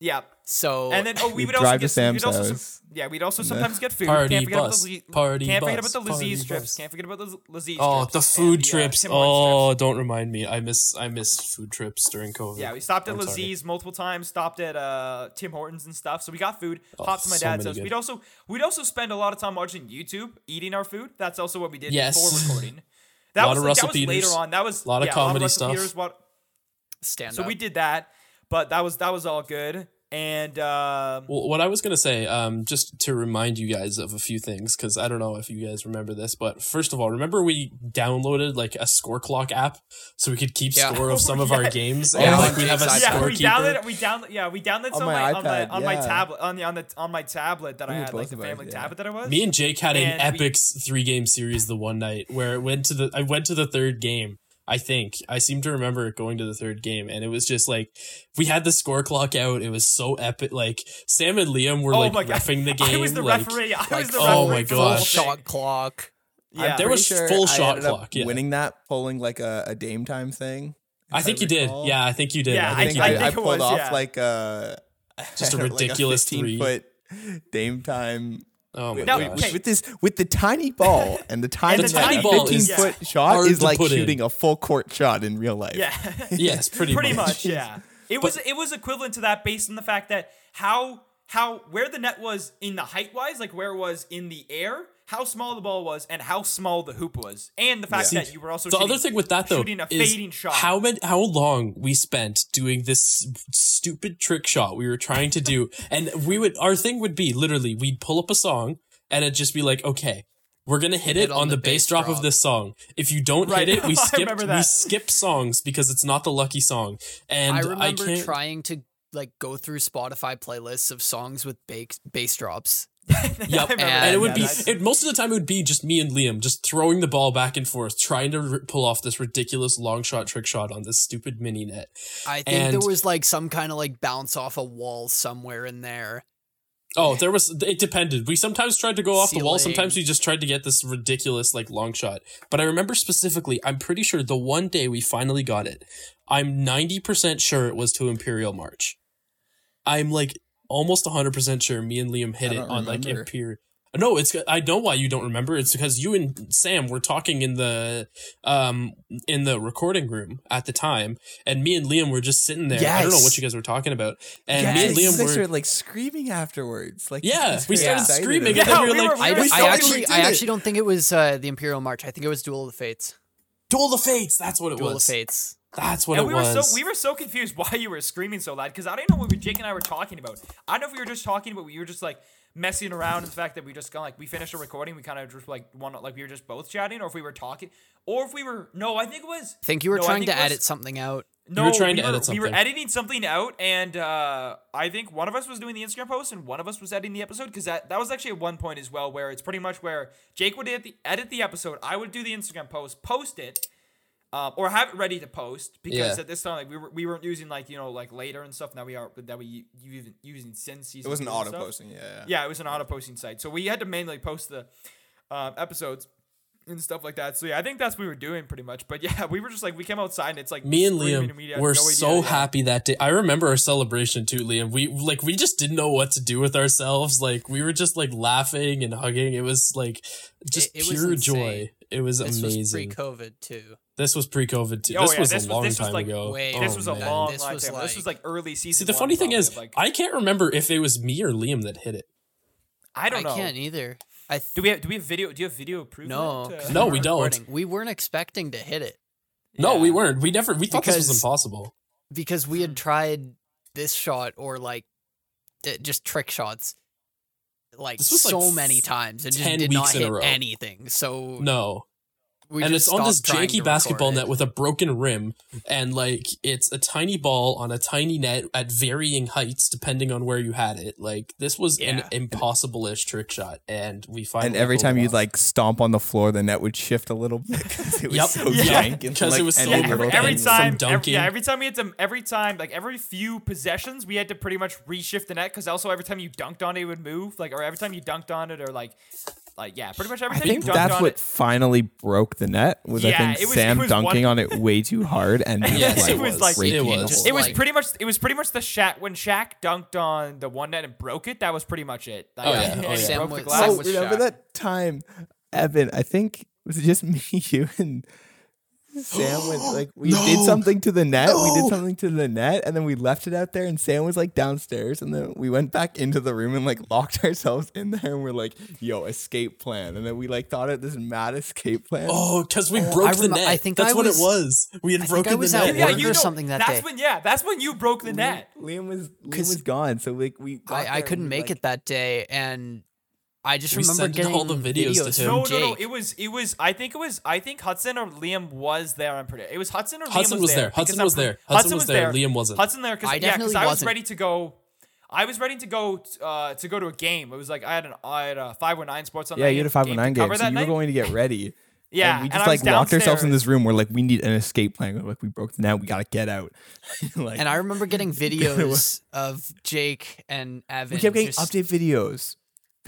yeah. So And then oh we We'd would also drive to get some- we'd Sam's also some- yeah we'd also sometimes get food. Party can't forget bus, about the Lazeez, party can't forget about the party Lazeez strips. bus. Can't forget about the Lazeez Oh, strips the food uh, trips. Tim Hortons Oh, strips. don't remind me. I miss I missed food trips during COVID. Yeah, we stopped at I'm sorry. Multiple times. Stopped at uh, Tim Hortons and stuff. So we got food. hopped to my Oh, so dad's house. good- We'd also we'd also spend a lot of time watching YouTube, eating our food. That's also what we did Yes. before recording. That Lot was of like, Russell that was later on. That was a Lot of yeah, comedy Russell stuff. Peters, what, stand so up. we did that, but that was that was all good. And um, Well, what I was gonna say, um, just to remind you guys of a few things, because I don't know if you guys remember this, but first of all, remember we downloaded like a score clock app so we could keep Yeah. score of some of Yeah. our games, Yeah, and like we have a Jake's yeah, we downloaded we download yeah we downloaded On some my on my iPad, on my yeah. tablet on the on the on my tablet that I We were had like the of ours, family yeah. tablet that I was. Me and Jake had an And we- epic three game series the one night where it went to the I went to the third game. I think I seem to remember going to the third game, and it was just like we had the score clock out. It was so epic. Like Sam and Liam were oh like my roughing the game. I was the like, referee. I like was the oh referee. my for gosh. thing. shot clock. Yeah. There was sure full I shot ended up clock, yeah. Winning that, pulling like a, a Dame time thing. I if think you did. Yeah, I think you did. Yeah, I I think think you I, did. think I it pulled was, off yeah. like a Just a like ridiculous three. foot Dame time oh my Now, gosh. okay. with this with the tiny ball and the tiny, the net, tiny a ball 15 is foot shot is like put in. shooting a full court shot in real life. Yeah. Yes, pretty, pretty much. much, yeah. It was it was equivalent to that based on the fact that how how where the net was in the height wise, like where it was in the air, how small the ball was, and how small the hoop was, and the fact Yeah. that you were also the shooting, other thing with that though shooting a is fading shot. how many how long we spent doing this stupid trick shot we were trying to do and we would our thing would be literally we'd pull up a song and it'd just be like okay we're gonna hit it on, the, bass drop, of this song. If you don't Right. hit it, we skip we skip songs because it's not the lucky song. And I I, remember can't. trying to like go through Spotify playlists of songs with bass bass drops. Yep. remember and, it would yeah, be it, most of the time it would be just me and Liam just throwing the ball back and forth, trying to r- pull off this ridiculous long shot trick shot on this stupid mini net. I think there was like some kind of like bounce off a wall somewhere in there. Oh, there was. It depended. We sometimes tried to go off the wall. Sometimes we just tried to get this ridiculous like long shot. But I remember specifically. I'm pretty sure the one day we finally got it. I'm 90 percent sure it was to Imperial March. I'm like almost 100 percent sure me and Liam hit it don't on like. Imperial. No, it's I know why you don't remember. It's because you and Sam were talking in the um in the recording room at the time, and me and Liam were just sitting there. I don't know what you guys were talking about, and yeah, me and Liam were started like screaming afterwards. Like Yeah, we started excited screaming, about and then Yeah, we were we like, were- I, we were I actually did I it. actually don't think it was uh, the Imperial March. I think it was Duel of the Fates. Duel of the Fates. That's what it Duel was. of Fates. That's what and it we was. were so we were so confused why you were screaming so loud because I don't know what we, Jake and I were talking about. I don't know if we were just talking but we were just like messing around and the fact that we just kind of like we finished a recording we kind of just like one like we were just both chatting or if we were talking or if we were no I think it was I think you were no, trying to was- edit something out. no you were trying we to edit something. we were editing something out and uh I think one of us was doing the Instagram post and one of us was editing the episode because that that was actually at one point as well where it's pretty much where Jake would edit the, edit the episode I would do the Instagram post post it um, or have it ready to post because Yeah. at this time like we were we weren't using like you know like later and stuff now we are that we using using since season It wasn't two and auto stuff. posting. Yeah, yeah. yeah it was an auto posting site so we had to manually post the um, episodes and stuff like that so yeah I think that's what we were doing pretty much but yeah we were just like we came outside and it's like me and Liam we were no so yeah. happy that day. I remember our celebration too, Liam. We like we just didn't know what to do with ourselves. Like we were just like laughing and hugging. It was like just It- it pure joy. It was This was amazing. pre-COVID too. This was pre-COVID too. Oh, this yeah, was this a was- long this time like, ago. way- Oh, this was a man. long This long was time this was like- like early season See, the one funny thing is, like I can't remember if it was me or Liam that hit it. I don't I know can't either. I th- do we have do we have video do you have video proof no. of that? 'cause Uh, No, we don't. recording. We weren't expecting to hit it No, we weren't. We never. We thought this was impossible. because we had tried this shot or like just trick shots like This was, like, so many times and just 10 did not hit anything. So No, we and it's on this janky basketball net with a broken rim, and like it's a tiny ball on a tiny net at varying heights depending on where you had it. Like this was Yeah. an impossible-ish trick shot, and we finally. And every time you'd off. like stomp on the floor, the net would shift a little bit because it was Yep. so Yeah. jank. and, 'Cause it was so any Yeah, every, every thing thing- from time, every, dunking. yeah, every time we had to, every time, like every few possessions, we had to pretty much reshift the net because also every time you dunked on it, it would move. Like, or every time you dunked on it, or like, like yeah, pretty much everything. I think that's on what it. finally broke the net. Was I think was- Sam dunking one- on it way too hard and Yes, like, it was like- it was. whole It was like- pretty much, it was pretty much the Shaq when Shaq dunked on the one net and broke it. That was pretty much it. Like, Oh, yeah. Oh, yeah. Sam broke was- the glass. Oh, remember Shaq. that time, Evan? I think was it just me, you, and Sam went like we did something to the net. We did something to the net, and then we left it out there. And Sam was like downstairs, and then we went back into the room and like locked ourselves in there. And we're like, "Yo, escape plan!" And then we like thought of this mad escape plan. Oh, because we Oh, broke I the remem- net. I think that's I what was- it was. We had I think broken I was the at net. yeah, work you or know, something that that's day. when yeah, that's when you broke the net. Liam was Liam 'Cause was gone, so like we. got I, I couldn't we, make like- it that day, and I just We remember sent getting all the videos to him. No, no, Jake. no. It was, it was. I think it was. I think Hudson or Liam was there. I'm pretty. It was Hudson or Hudson Liam was there. because Hudson I'm was there. Hudson was there. Liam wasn't. Hudson there because yeah, because I was ready to go. I was ready to go uh, to go to a game. It was like I had an I had a five one nine sports on. Yeah, you had a five one nine game, cover so that you were going to get ready. Yeah, and we just I was like locked ourselves in this room. We're like, we need an escape plan. We're like, we broke the net. We gotta get out. like, and I remember getting videos of Jake and Evan. we kept getting just- update videos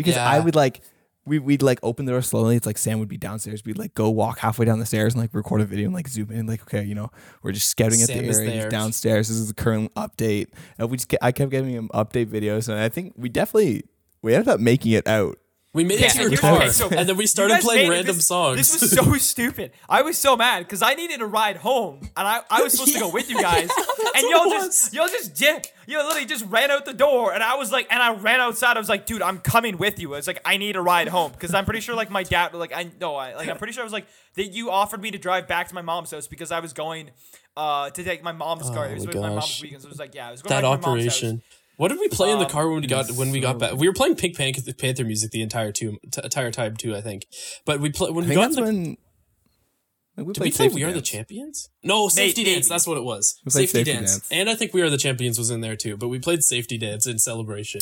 because Yeah. I would like we we'd like open the door slowly. It's like Sam would be downstairs. We'd like go walk halfway down the stairs and like record a video and like zoom in. Like okay, you know, we're just scouting at the area. Downstairs. This is the current update. And we just I kept giving him update videos, and I think we definitely we ended up making it out. We made it to your car, okay, so and then we started playing random this, songs. This was so stupid. I was so mad because I needed a ride home, and I, I was supposed to go with you guys, and y'all just y'all just dip. You literally just ran out the door, and I was like, and I ran outside. I was like, dude, I'm coming with you. I was like, I need a ride home because I'm pretty sure like my dad, like I no, I like I'm pretty sure I was like that you offered me to drive back to my mom's house because I was going uh to take my mom's car. It was Oh my with my mom's weekend, so it was like yeah, I was going that back to my mom's house. operation. What did we play in the Um, car when we got when we got back? We were playing Pink Panther, Panther music the entire two t- entire time too, I think. But we play when I we think got that's the, when. Like, we did we played play Safety We Are the Champions? No, Safety maybe. Dance. That's what it was. We Safety, Safety dance. Dance. and I think We Are the Champions was in there too. But we played Safety Dance in celebration,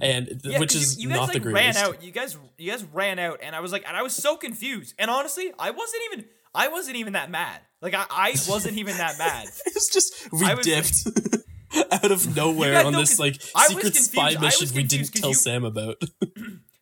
and th- Yeah, which 'cause is you, you guys not like the greatest. ran out. You guys, you guys ran out, and I was like, and I was so confused. And honestly, I wasn't even, I wasn't even that mad. Like I, I wasn't even that mad. It's just we I was- dipped out of nowhere guys on know, this 'cause like secret spy mission we didn't tell you- Sam about.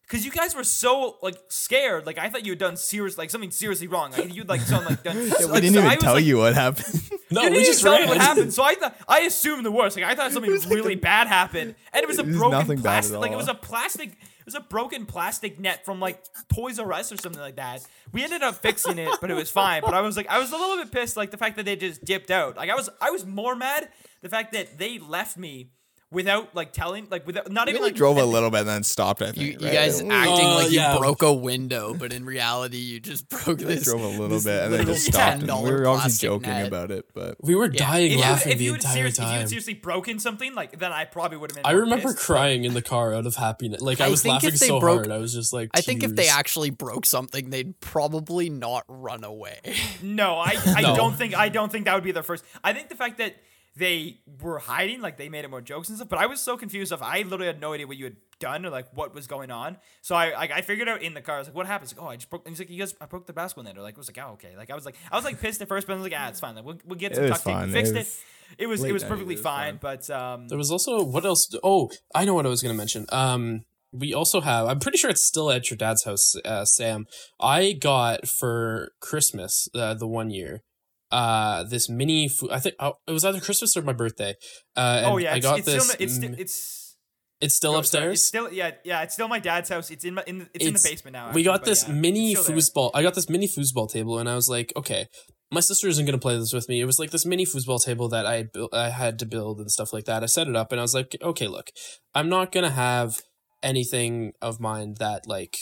Because you guys were so like scared. Like I thought you had done serious, like something seriously wrong. Like you'd like done like done. Yeah, we like, didn't so even I was, tell like, you what happened. no, You we didn't just even tell me ran. what happened. So I thought I assumed the worst. Like I thought something really bad happened, and it was a It was broken nothing bad at plastic. Like it was a plastic. It was a broken plastic net from like Toys R Us or something like that. We ended up fixing it, but it was fine. But I was like, I was a little bit pissed, like the fact that they just dipped out. Like I was, I was more mad the fact that they left me without like telling, like without not even only like drove a little bit and then stopped. I think. You, you right? guys We acting Uh, like you yeah. broke a window, but in reality, you just broke we this. drove a little this bit and then just stopped. And we were obviously plastic joking net. about it, but We were dying If you, laughing if the you had entire serious, if you had seriously broken something, like then I probably would have been. I remember pissed. crying in the car out of happiness. Like I I was think laughing if they so broke- hard. I was just like, I think if they actually broke something, they'd probably not run away. No, I, I No. don't think I don't think that would be their first. I think the fact that they were hiding, like they made it more jokes and stuff. But I was so confused. Of I literally had no idea what you had done or like what was going on. So I like I figured out in the car. I was like, what happens? Like, oh, I just broke. And he's like, you guys, I broke the basketball net. Or like, I was like, oh, okay. Like I was like, I was like pissed at first, but I was like, ah, it's fine. Like we'll, we'll get some was tuck tape. fine. It fixed it. was It was it was perfectly was fine. fine. But um, There was also what else? Oh, I know what I was gonna mention. Um, we also have. I'm pretty sure it's still at your dad's house, uh, Sam. I got for Christmas uh, the one year. Uh, this mini. food I think oh, it was either Christmas or my birthday. Uh, and oh yeah, I it's, got it's this. still it's still, it's it's still oh, sorry, upstairs. It's still yeah yeah. It's still my dad's house. It's in my in the, it's, in the basement now. we got this yeah, mini it's foosball. I got this mini foosball table, and I was like, okay, my sister isn't gonna play this with me. It was like this mini foosball table that I built, I had to build and stuff like that. I set it up, and I was like, okay, look, I'm not gonna have anything of mine that like,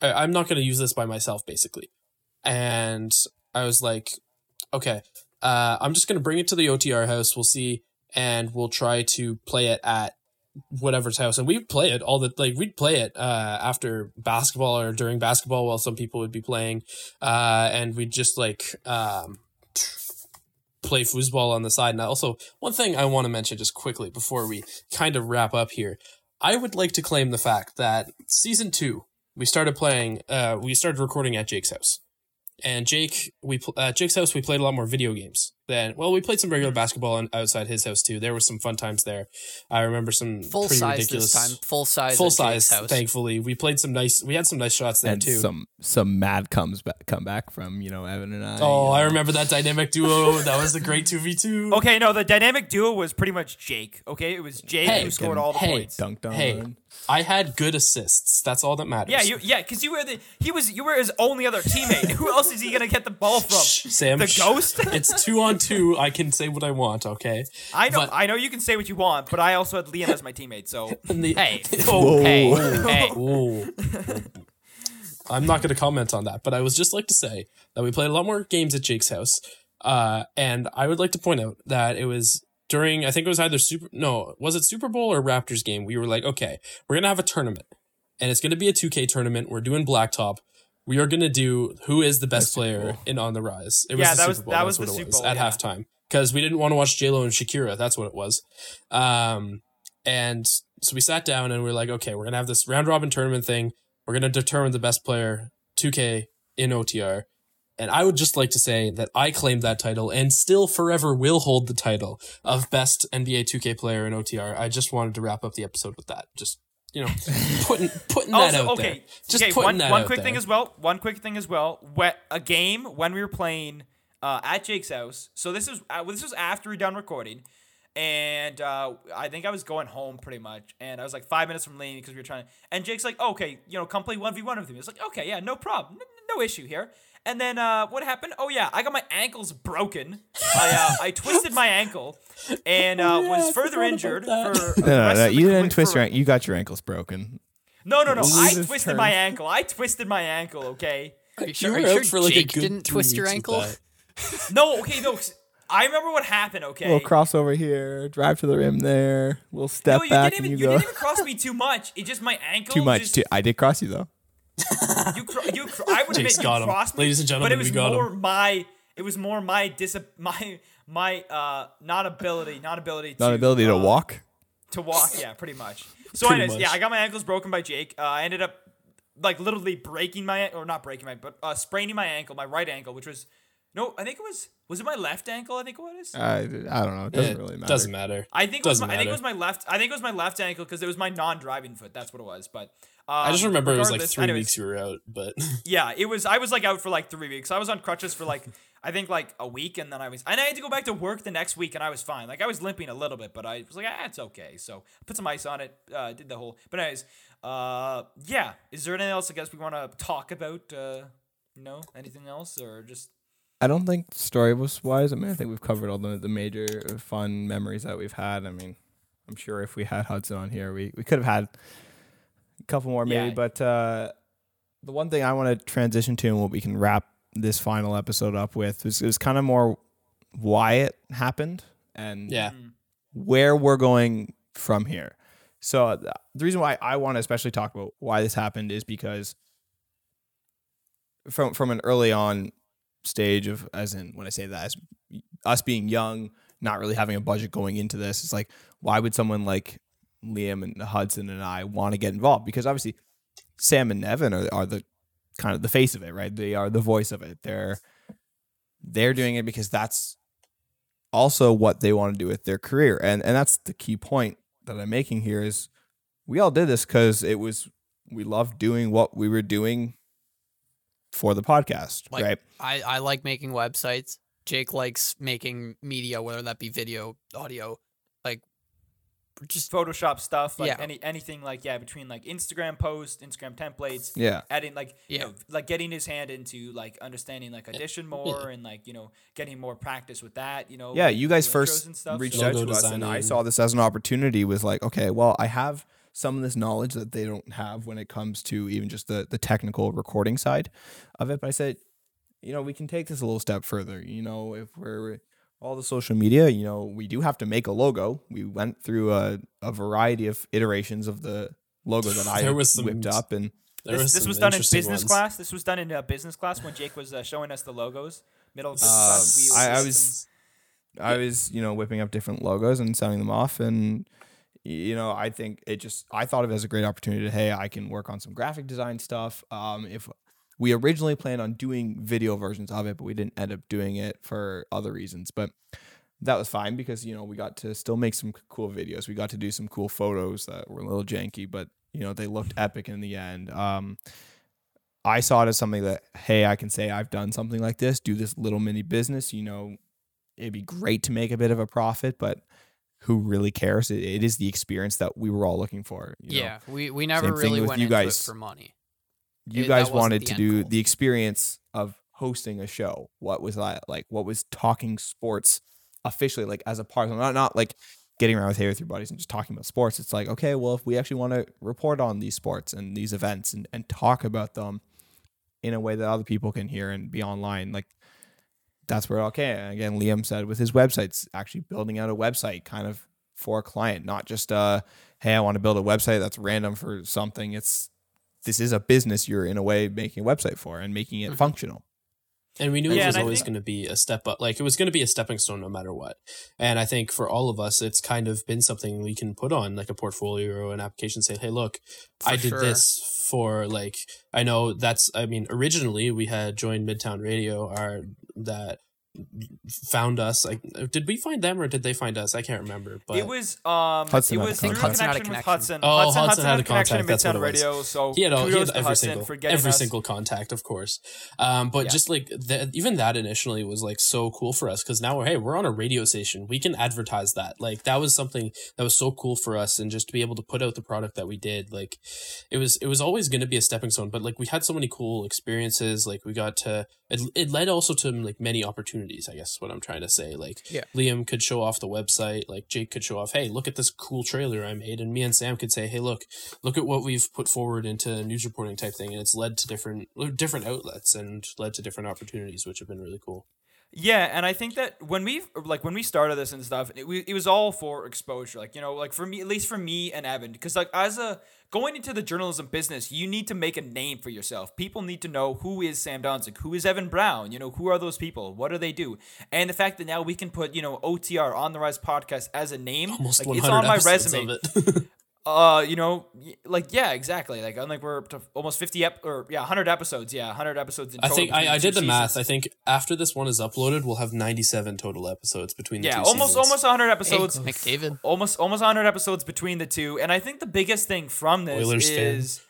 I, I'm not gonna use this by myself, basically. And I was like, okay, uh, I'm just gonna bring it to the OTR house. We'll see, and we'll try to play it at whatever's house. And we'd play it all the like we'd play it uh after basketball or during basketball while some people would be playing. Uh and we'd just like um play foosball on the side. And also one thing i want to mention just quickly before we kind of wrap up here. I would like to claim the fact that season two we started playing uh we started recording at jake's house and jake we at uh, jake's house we played a lot more video games than well we played some regular hmm. basketball on, outside his house too there were some fun times there i remember some Full pretty size ridiculous this time. Full size. full size House. thankfully we played some nice we had some nice shots there and too some some mad comes back come back from you know Evan and I. oh you i know. remember that dynamic duo that was a great 2v2 Okay, no, the dynamic duo was pretty much Jake. Okay, it was Jake Hey, who scored all the hey, points. dunked on. hey i had good assists that's all that matters Yeah, you, yeah, because you were the he was you were his only other teammate. Who else is he gonna get the ball from? Sam, the ghost. it's two on two i can say what i want okay I know, but- I know you can say what you want, but I also had Liam as my teammate. So the- Hey, oh, hey, hey. Ooh. I'm not going to comment on that, but I was just like to say that we played a lot more games at Jake's house. Uh, and I would like to point out that it was during, I think it was either Super, no, was it Super Bowl or Raptors game? We were like, okay, we're going to have a tournament and it's going to be a 2K tournament. We're doing Blacktop. We are going to do who is the best player in On the Rise. It was Yeah, the that Super was- Bowl. that That's was what the it Super was Bowl, at yeah. halftime because we didn't want to watch J-Lo and Shakira. That's what it was. Um, and so we sat down and we are like, okay, we're gonna have this round robin tournament thing. We're gonna determine the best player, 2K in OTR. And I would just like to say that I claimed that title and still forever will hold the title of best NBA 2K player in OTR. I just wanted to wrap up the episode with that. Just you know, putting putting that also, out okay, there. Just okay. putting One, that one out quick there. thing as well. One quick thing as well. Wet a game when we were playing uh, at Jake's house. So this was uh, this was after we done recording, and uh, I think I was going home pretty much, and I was like five minutes from leaving because we were trying. And Jake's like, oh, "Okay, you know, come play one v one with me." It's like, "Okay, yeah, no problem, no, no issue here." And then uh, what happened? Oh yeah, I got my ankles broken. I uh, I twisted my ankle and uh, Oh, yeah, was further injured for. the No, no, no, you didn't twist your an- you got your ankles broken. No, no, no. We'll I twisted term. my ankle. I twisted my ankle. Okay. Are you You sure, were are you sure for like Jake didn't twist your ankle? No, okay, No. I remember what happened. Okay. Little crossover here, drive to the rim there, We'll step no, you back, didn't and you you go. didn't even cross me too much. It just my ankle. Too much. Just, Too, I did cross you though. You, cro- you, cro- I would admit Jake's you got him. crossed me, Ladies and gentlemen. but gentlemen, it was we got more him. my. It was more my dis my my uh not ability not ability to Not ability to uh, walk. to walk. Yeah, pretty much. So, Pretty anyways, yeah. I got my ankles broken by Jake. Uh, I ended up like literally breaking my or not breaking my but uh, spraining my ankle, my right ankle, which was no, I think it was was it my left ankle? I think it was. I, I don't know. It doesn't It really matter. Doesn't matter. I think it was doesn't my, I think it was my left. I think it was my left ankle because it was my non-driving foot. That's what it was. But um, I just remember it was like three anyways, weeks you were out, but Yeah, it was. I was like out for like three weeks. I was on crutches for like I think like a week, and then I was and I had to go back to work the next week, and I was fine. Like I was limping a little bit, but I was like, ah, it's okay. So I put some ice on it. Uh, did the whole. But anyways, uh, yeah. Is there anything else? I guess we want to talk about. Uh, no, anything else or just I don't think story was wise. I mean, I think we've covered all the, the major fun memories that we've had. I mean, I'm sure if we had Hudson on here, we, we could have had a couple more maybe. Yeah. But uh, the one thing I want to transition to and what we can wrap this final episode up with is, is kind of more why it happened and yeah, where we're going from here. So uh, the reason why I want to especially talk about why this happened is because from from an early on stage of as in when I say that as us being young, not really having a budget going into this, it's like why would someone like Liam and Hudson and I want to get involved? Because obviously Sam and Evan are, are the kind of the face of it, right? They are the voice of it. They're they're doing it because that's also what they want to do with their career. And and that's the key point that I'm making here is we all did this because it was we loved doing what we were doing for the podcast, Like right? I, I like making websites. Jake likes making media, whether that be video, audio, just Photoshop stuff, like Yeah. any anything like yeah, between like Instagram posts, Instagram templates, Yeah. adding like you Yeah. know, like getting his hand into like understanding like audition more and like you know getting more practice with that. You know, Yeah, like, you guys first stuff, reached so- out Logo to us, and I saw this as an opportunity. With like, okay, well, I have some of this knowledge that they don't have when it comes to even just the the technical recording side of it. But I said, you know, we can take this a little step further. You know, if we're all the social media, you know, we do have to make a logo. We went through a, a variety of iterations of the logo that I There was some- whipped up, and there This, was this was done in business ones. class. This was done in uh, business class when Jake was uh, showing us the logos. Middle of business Um, class. I- I was- some- I was, you know, whipping up different logos and sending them off. And, you know, I think it just, I thought of it as a great opportunity to, hey, I can work on some graphic design stuff. Um, if we originally planned on doing video versions of it, but we didn't end up doing it for other reasons. But that was fine because, you know, we got to still make some cool videos. We got to do some cool photos that were a little janky, but, you know, they looked epic in the end. Um, I saw it as something that, hey, I can say I've done something like this, do this little mini business, you know, it'd be great to make a bit of a profit, but who really cares? It, it is the experience that we were all looking for. you know? yeah. We we never Same really went you into guys. for money. You It- guys wanted to do goal. the experience of hosting a show. What was that like? What was talking sports officially like as a part? Not not like getting around with hey with your buddies and just talking about sports. It's like okay, well if we actually want to report on these sports and these events and and talk about them in a way that other people can hear and be online, like that's where okay. And again, Liam said with his websites, actually building out a website kind of for a client, not just uh, hey, I want to build a website that's random for something. It's this is a business you're in a way making a website for and making it Mhm. functional. And we knew Yeah, it was always think- going to be a step up. Like it was going to be a stepping stone no matter what. And I think for all of us, it's kind of been something we can put on like a portfolio or an application. Say, hey, look, I did sure. this for like. I know that's. I mean, originally we had joined Midtown Radio, our that found us. Like, did we find them or did they find us? I can't remember. But it was um Hudson it had a was through. Hudson had a connection with. Hudson. Oh, Hudson, Hudson Hudson had had a a connection contact, in that's what Midtown it was. Radio. So he had, all, he had every Hudson single every us. single contact, of course. Um, but Yeah. just like the, even that initially was like so cool for us because now we're hey we're on a radio station we can advertise that like that was something that was so cool for us and just to be able to put out the product that we did like it was it was always going to be a stepping stone but like we had so many cool experiences like we got to it, it led also to like many opportunities i guess is what i'm trying to say. Like Yeah. liam could show off the website. Like jake could show off hey look at this cool trailer i made. And me and sam could say hey look look at what we've put forward into news reporting type thing. And it's led to different different outlets and led to different opportunities which have been really cool Yeah, and I think that when we like when we started this and stuff, it, we, it was all for exposure. Like you know, like for me, at least for me and Evan, because like as a going into the journalism business, you need to make a name for yourself. People need to know who is Sam Donzik, who is Evan Brown. You know, who are those people? What do they do? And the fact that now we can put you know OTR on the Rise podcast as a name, almost like it's on my resume. of it. Uh, you know, like yeah, exactly. Like I'm like we're to almost fifty ep or yeah, hundred episodes. Yeah, hundred episodes. In I think I, I did the math. I think after this one is uploaded, we'll have 97 total episodes between the yeah, two almost seasons. almost hundred Hey, episodes. McDavid. almost almost 100 episodes between the two and i think the biggest thing from this Oilers fan. is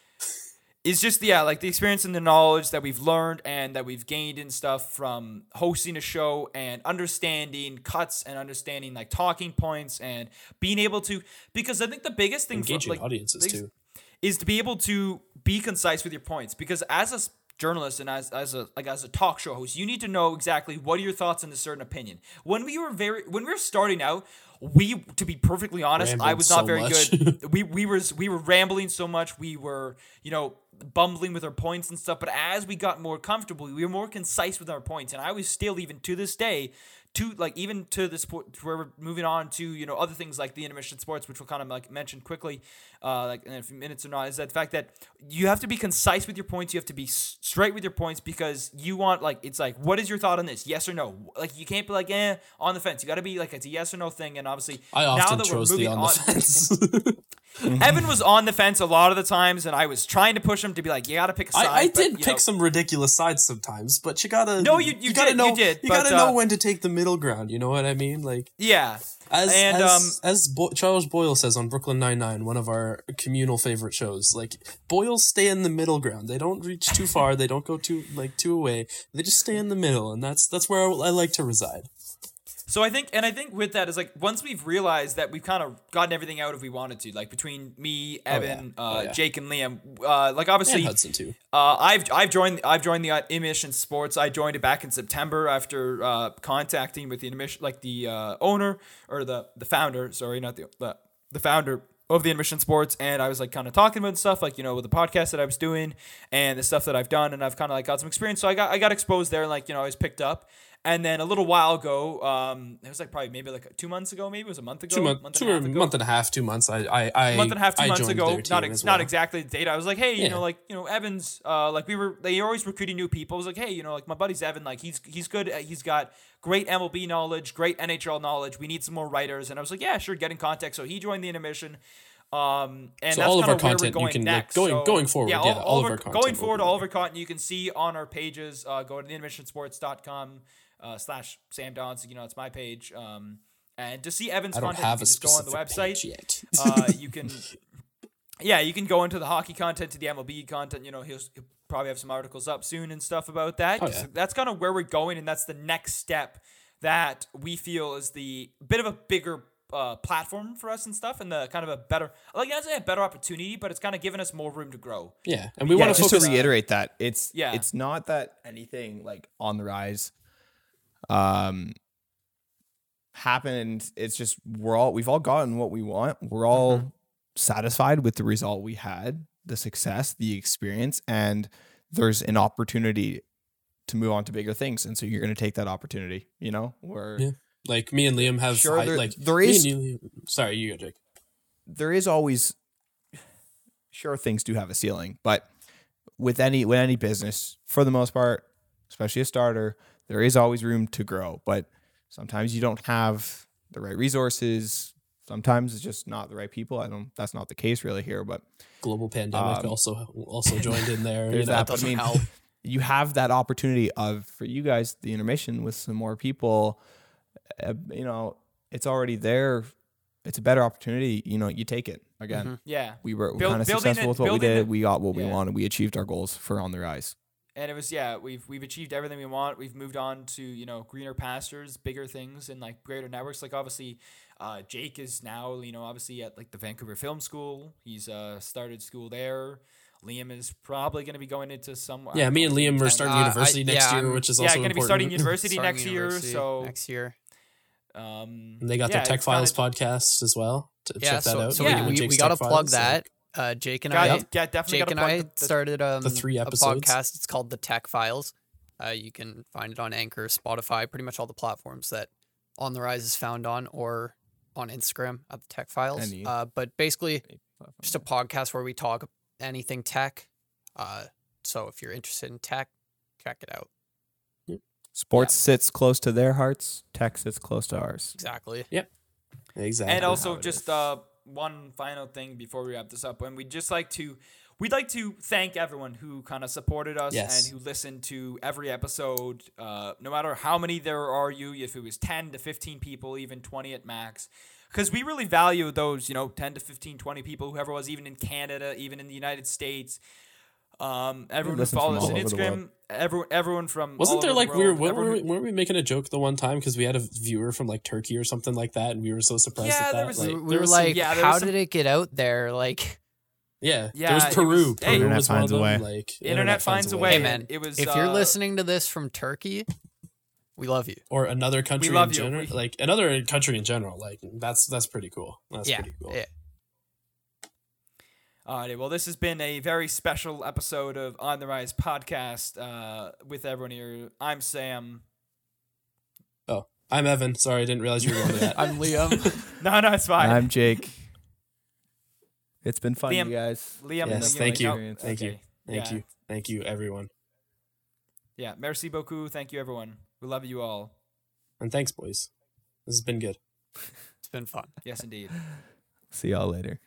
is just yeah like the experience and the knowledge that we've learned and that we've gained and stuff from hosting a show and understanding cuts and understanding like talking points and being able to because i think the biggest thing for, engaging like, audiences biggest- too. is to be able to be concise with your points because as a journalist and as, as a like as a talk show host you need to know exactly what are your thoughts on a certain opinion when we were very when we were starting out we to be perfectly honest i was not so very much. good we we were we were rambling so much we were you know bumbling with our points and stuff but as we got more comfortable we were more concise with our points. And i was still even to this day to like even to this point where we're moving on to you know other things like the intermission sports which we'll kind of like mention quickly uh like in a few minutes or not is that the fact that you have to be concise with your points you have to be straight with your points because you want like it's like what is your thought on this? Yes or no? Like you can't be like eh on the fence. You got to be like it's a yes or no thing and obviously I now often that we're chose the moving on the fence. Evan was on the fence a lot of the times, and I was trying to push him to be like, "You got to pick a side." I, I did you pick know, some ridiculous sides sometimes, but you gotta No, you- you gotta did, know you did, you but, gotta uh, know when to take the middle ground. You know what I mean? Like Yeah, as and as, um, as Bo- Charles Boyle says on Brooklyn Nine Nine, one of our communal favorite shows. Like Boyles stay in the middle ground. They don't reach too far. they don't go too like too away. They just stay in the middle, and that's that's where I, I like to reside. So I think, and I think with that is like once we've realized that we've kind of gotten everything out if we wanted to, like between me, Evan, yeah. uh, Oh, yeah. Jake, and Liam, uh, like obviously, And Hudson too. Uh, I've I've joined I've joined the uh, Emission Sports. I joined it back in September after uh, contacting with the Emission like the uh, owner or the the founder. Sorry, not the the, the founder of the Emission Sports, and I was like kind of talking about stuff like you know with the podcast that I was doing and the stuff that I've done, and I've kind of like got some experience. So I got I got exposed there, and like you know I was picked up. And then a little while ago, um, it was like probably maybe like two months ago, maybe it was a month ago, Two months, month two and a ago month and a half, two months. I, I, I month and a half, two I months ago. Not ex- as not exactly the date. I was like, hey, you Yeah. know, like you know, Evans. Uh, like we were, they always recruiting new people. I was like, hey, you know, like my buddy's Evan. Like he's he's good. He's got great MLB knowledge, great NHL knowledge. We need some more writers. And I was like, yeah, sure, get in contact. So he joined the intermission. Um, and So that's all of our of content you can, like, next. going- So, going forward, yeah, yeah, all, all of our, our content going forward, all of our content you can see on our pages. Uh, go to theintermissionsports.com uh, slash Sam Dons. You know, it's my page. Um, and to see Evan's I don't content, you have can a just go on the website yet. uh, you can yeah you can go into the hockey content to the mlb content you know he'll, he'll probably have some articles up soon and stuff about that. Oh, yeah. that's kind of where we're going and that's the next step that we feel is the bit of a bigger uh, platform for us and stuff and the kind of a better like not say a better opportunity but it's kind of given us more room to grow yeah, and we yeah, want to just focus. to reiterate that it's Yeah. it's not that anything like on the rise um happened it's just we're all we've all gotten what we want we're all Mm-hmm. satisfied with the result we had the success the experience and there's an opportunity to move on to bigger things and so you're going to take that opportunity you know where Yeah. Like me and Liam have Sure, high- there- like there is- you- sorry, you go, Jake. there is always sure things do have a ceiling, but with any with any business, for the most part, especially a starter, there is always room to grow. But sometimes you don't have the right resources. Sometimes it's just not the right people. I don't. That's not the case really here. But Global pandemic Um, also also joined in there. you there's know. that. But I doesn't mean, help. you have that opportunity of for you guys the intermission with some more people. Uh, you know, it's already there. It's a better opportunity. You know, you take it again. Yeah. We were Build- kind of successful it- with what we did. it- we got what we wanted. We achieved our goals for on the rise. And it was yeah we've we've achieved everything we want we've moved on to you know greener pastures bigger things and like greater networks like obviously uh, jake is now you know obviously at like the vancouver film school he's uh started school there liam is probably going to be going into some Yeah, me and Liam are starting Uh, I- university next yeah, year, I'm- which is yeah also going to be important. starting university Starting next university year so next year. um And they got yeah, their Tech it's kinda- Files podcast as well. To Yeah, check that out. so Yeah. we, we, we got to plug Files, that. Uh, Jake and Got- I, yeah, definitely Jake and I the- the- started um, the three a episodes. podcast. It's called the Tech Files. Uh, you can find it on Anchor, Spotify, pretty much all the platforms that On the Rise is found on, or on Instagram at the Tech Files. Any Uh, but basically, just a podcast where we talk anything tech. Uh, so if you're interested in tech, check it out. Sports sits close to their hearts. Tech sits close to ours. Exactly. Yep. Exactly. and also just uh, one final thing before we wrap this up. And we'd just like to we'd like to thank everyone who kind of supported us Yes. and who listened to every episode uh, no matter how many there are you if it was 10 to 15 people even 20 at max. Because we really value those you know 10 to 15 20 people whoever was even in canada even in the united states um, everyone who listen from followed us on all over the world. instagram everyone, everyone from Wasn't all there over like the we were, world, weren't we, weren't we making a joke the one time because we had a viewer from like Turkey or something like that, and we were so surprised Yeah, at there that. was- like, we were was some- like, yeah, how some- did it get out there? Like, yeah, Yeah, there was it Peru. was- Peru hey, Internet was one of finds a them. way. Like internet, finds a way Hey, man, it was if you're uh, listening to this from Turkey, we love you. or another country in general, like another country in general. Like that's that's pretty cool. That's yeah, pretty cool. yeah. Alrighty, well, this has been a very special episode of On the Rise podcast uh, with everyone here. I'm Sam. Oh, I'm Evan. Sorry, I didn't realize you were going to that. I'm Liam. No, no, it's fine. I'm Jake. It's been fun, Liam- you guys. Liam. yes, Liam, thank you, no, thank you, okay. thank Yeah. you, thank you, everyone, Yeah, merci beaucoup. Thank you, everyone. We love you all. and thanks, boys. This has been good. It's been fun. Yes, indeed. See y'all later.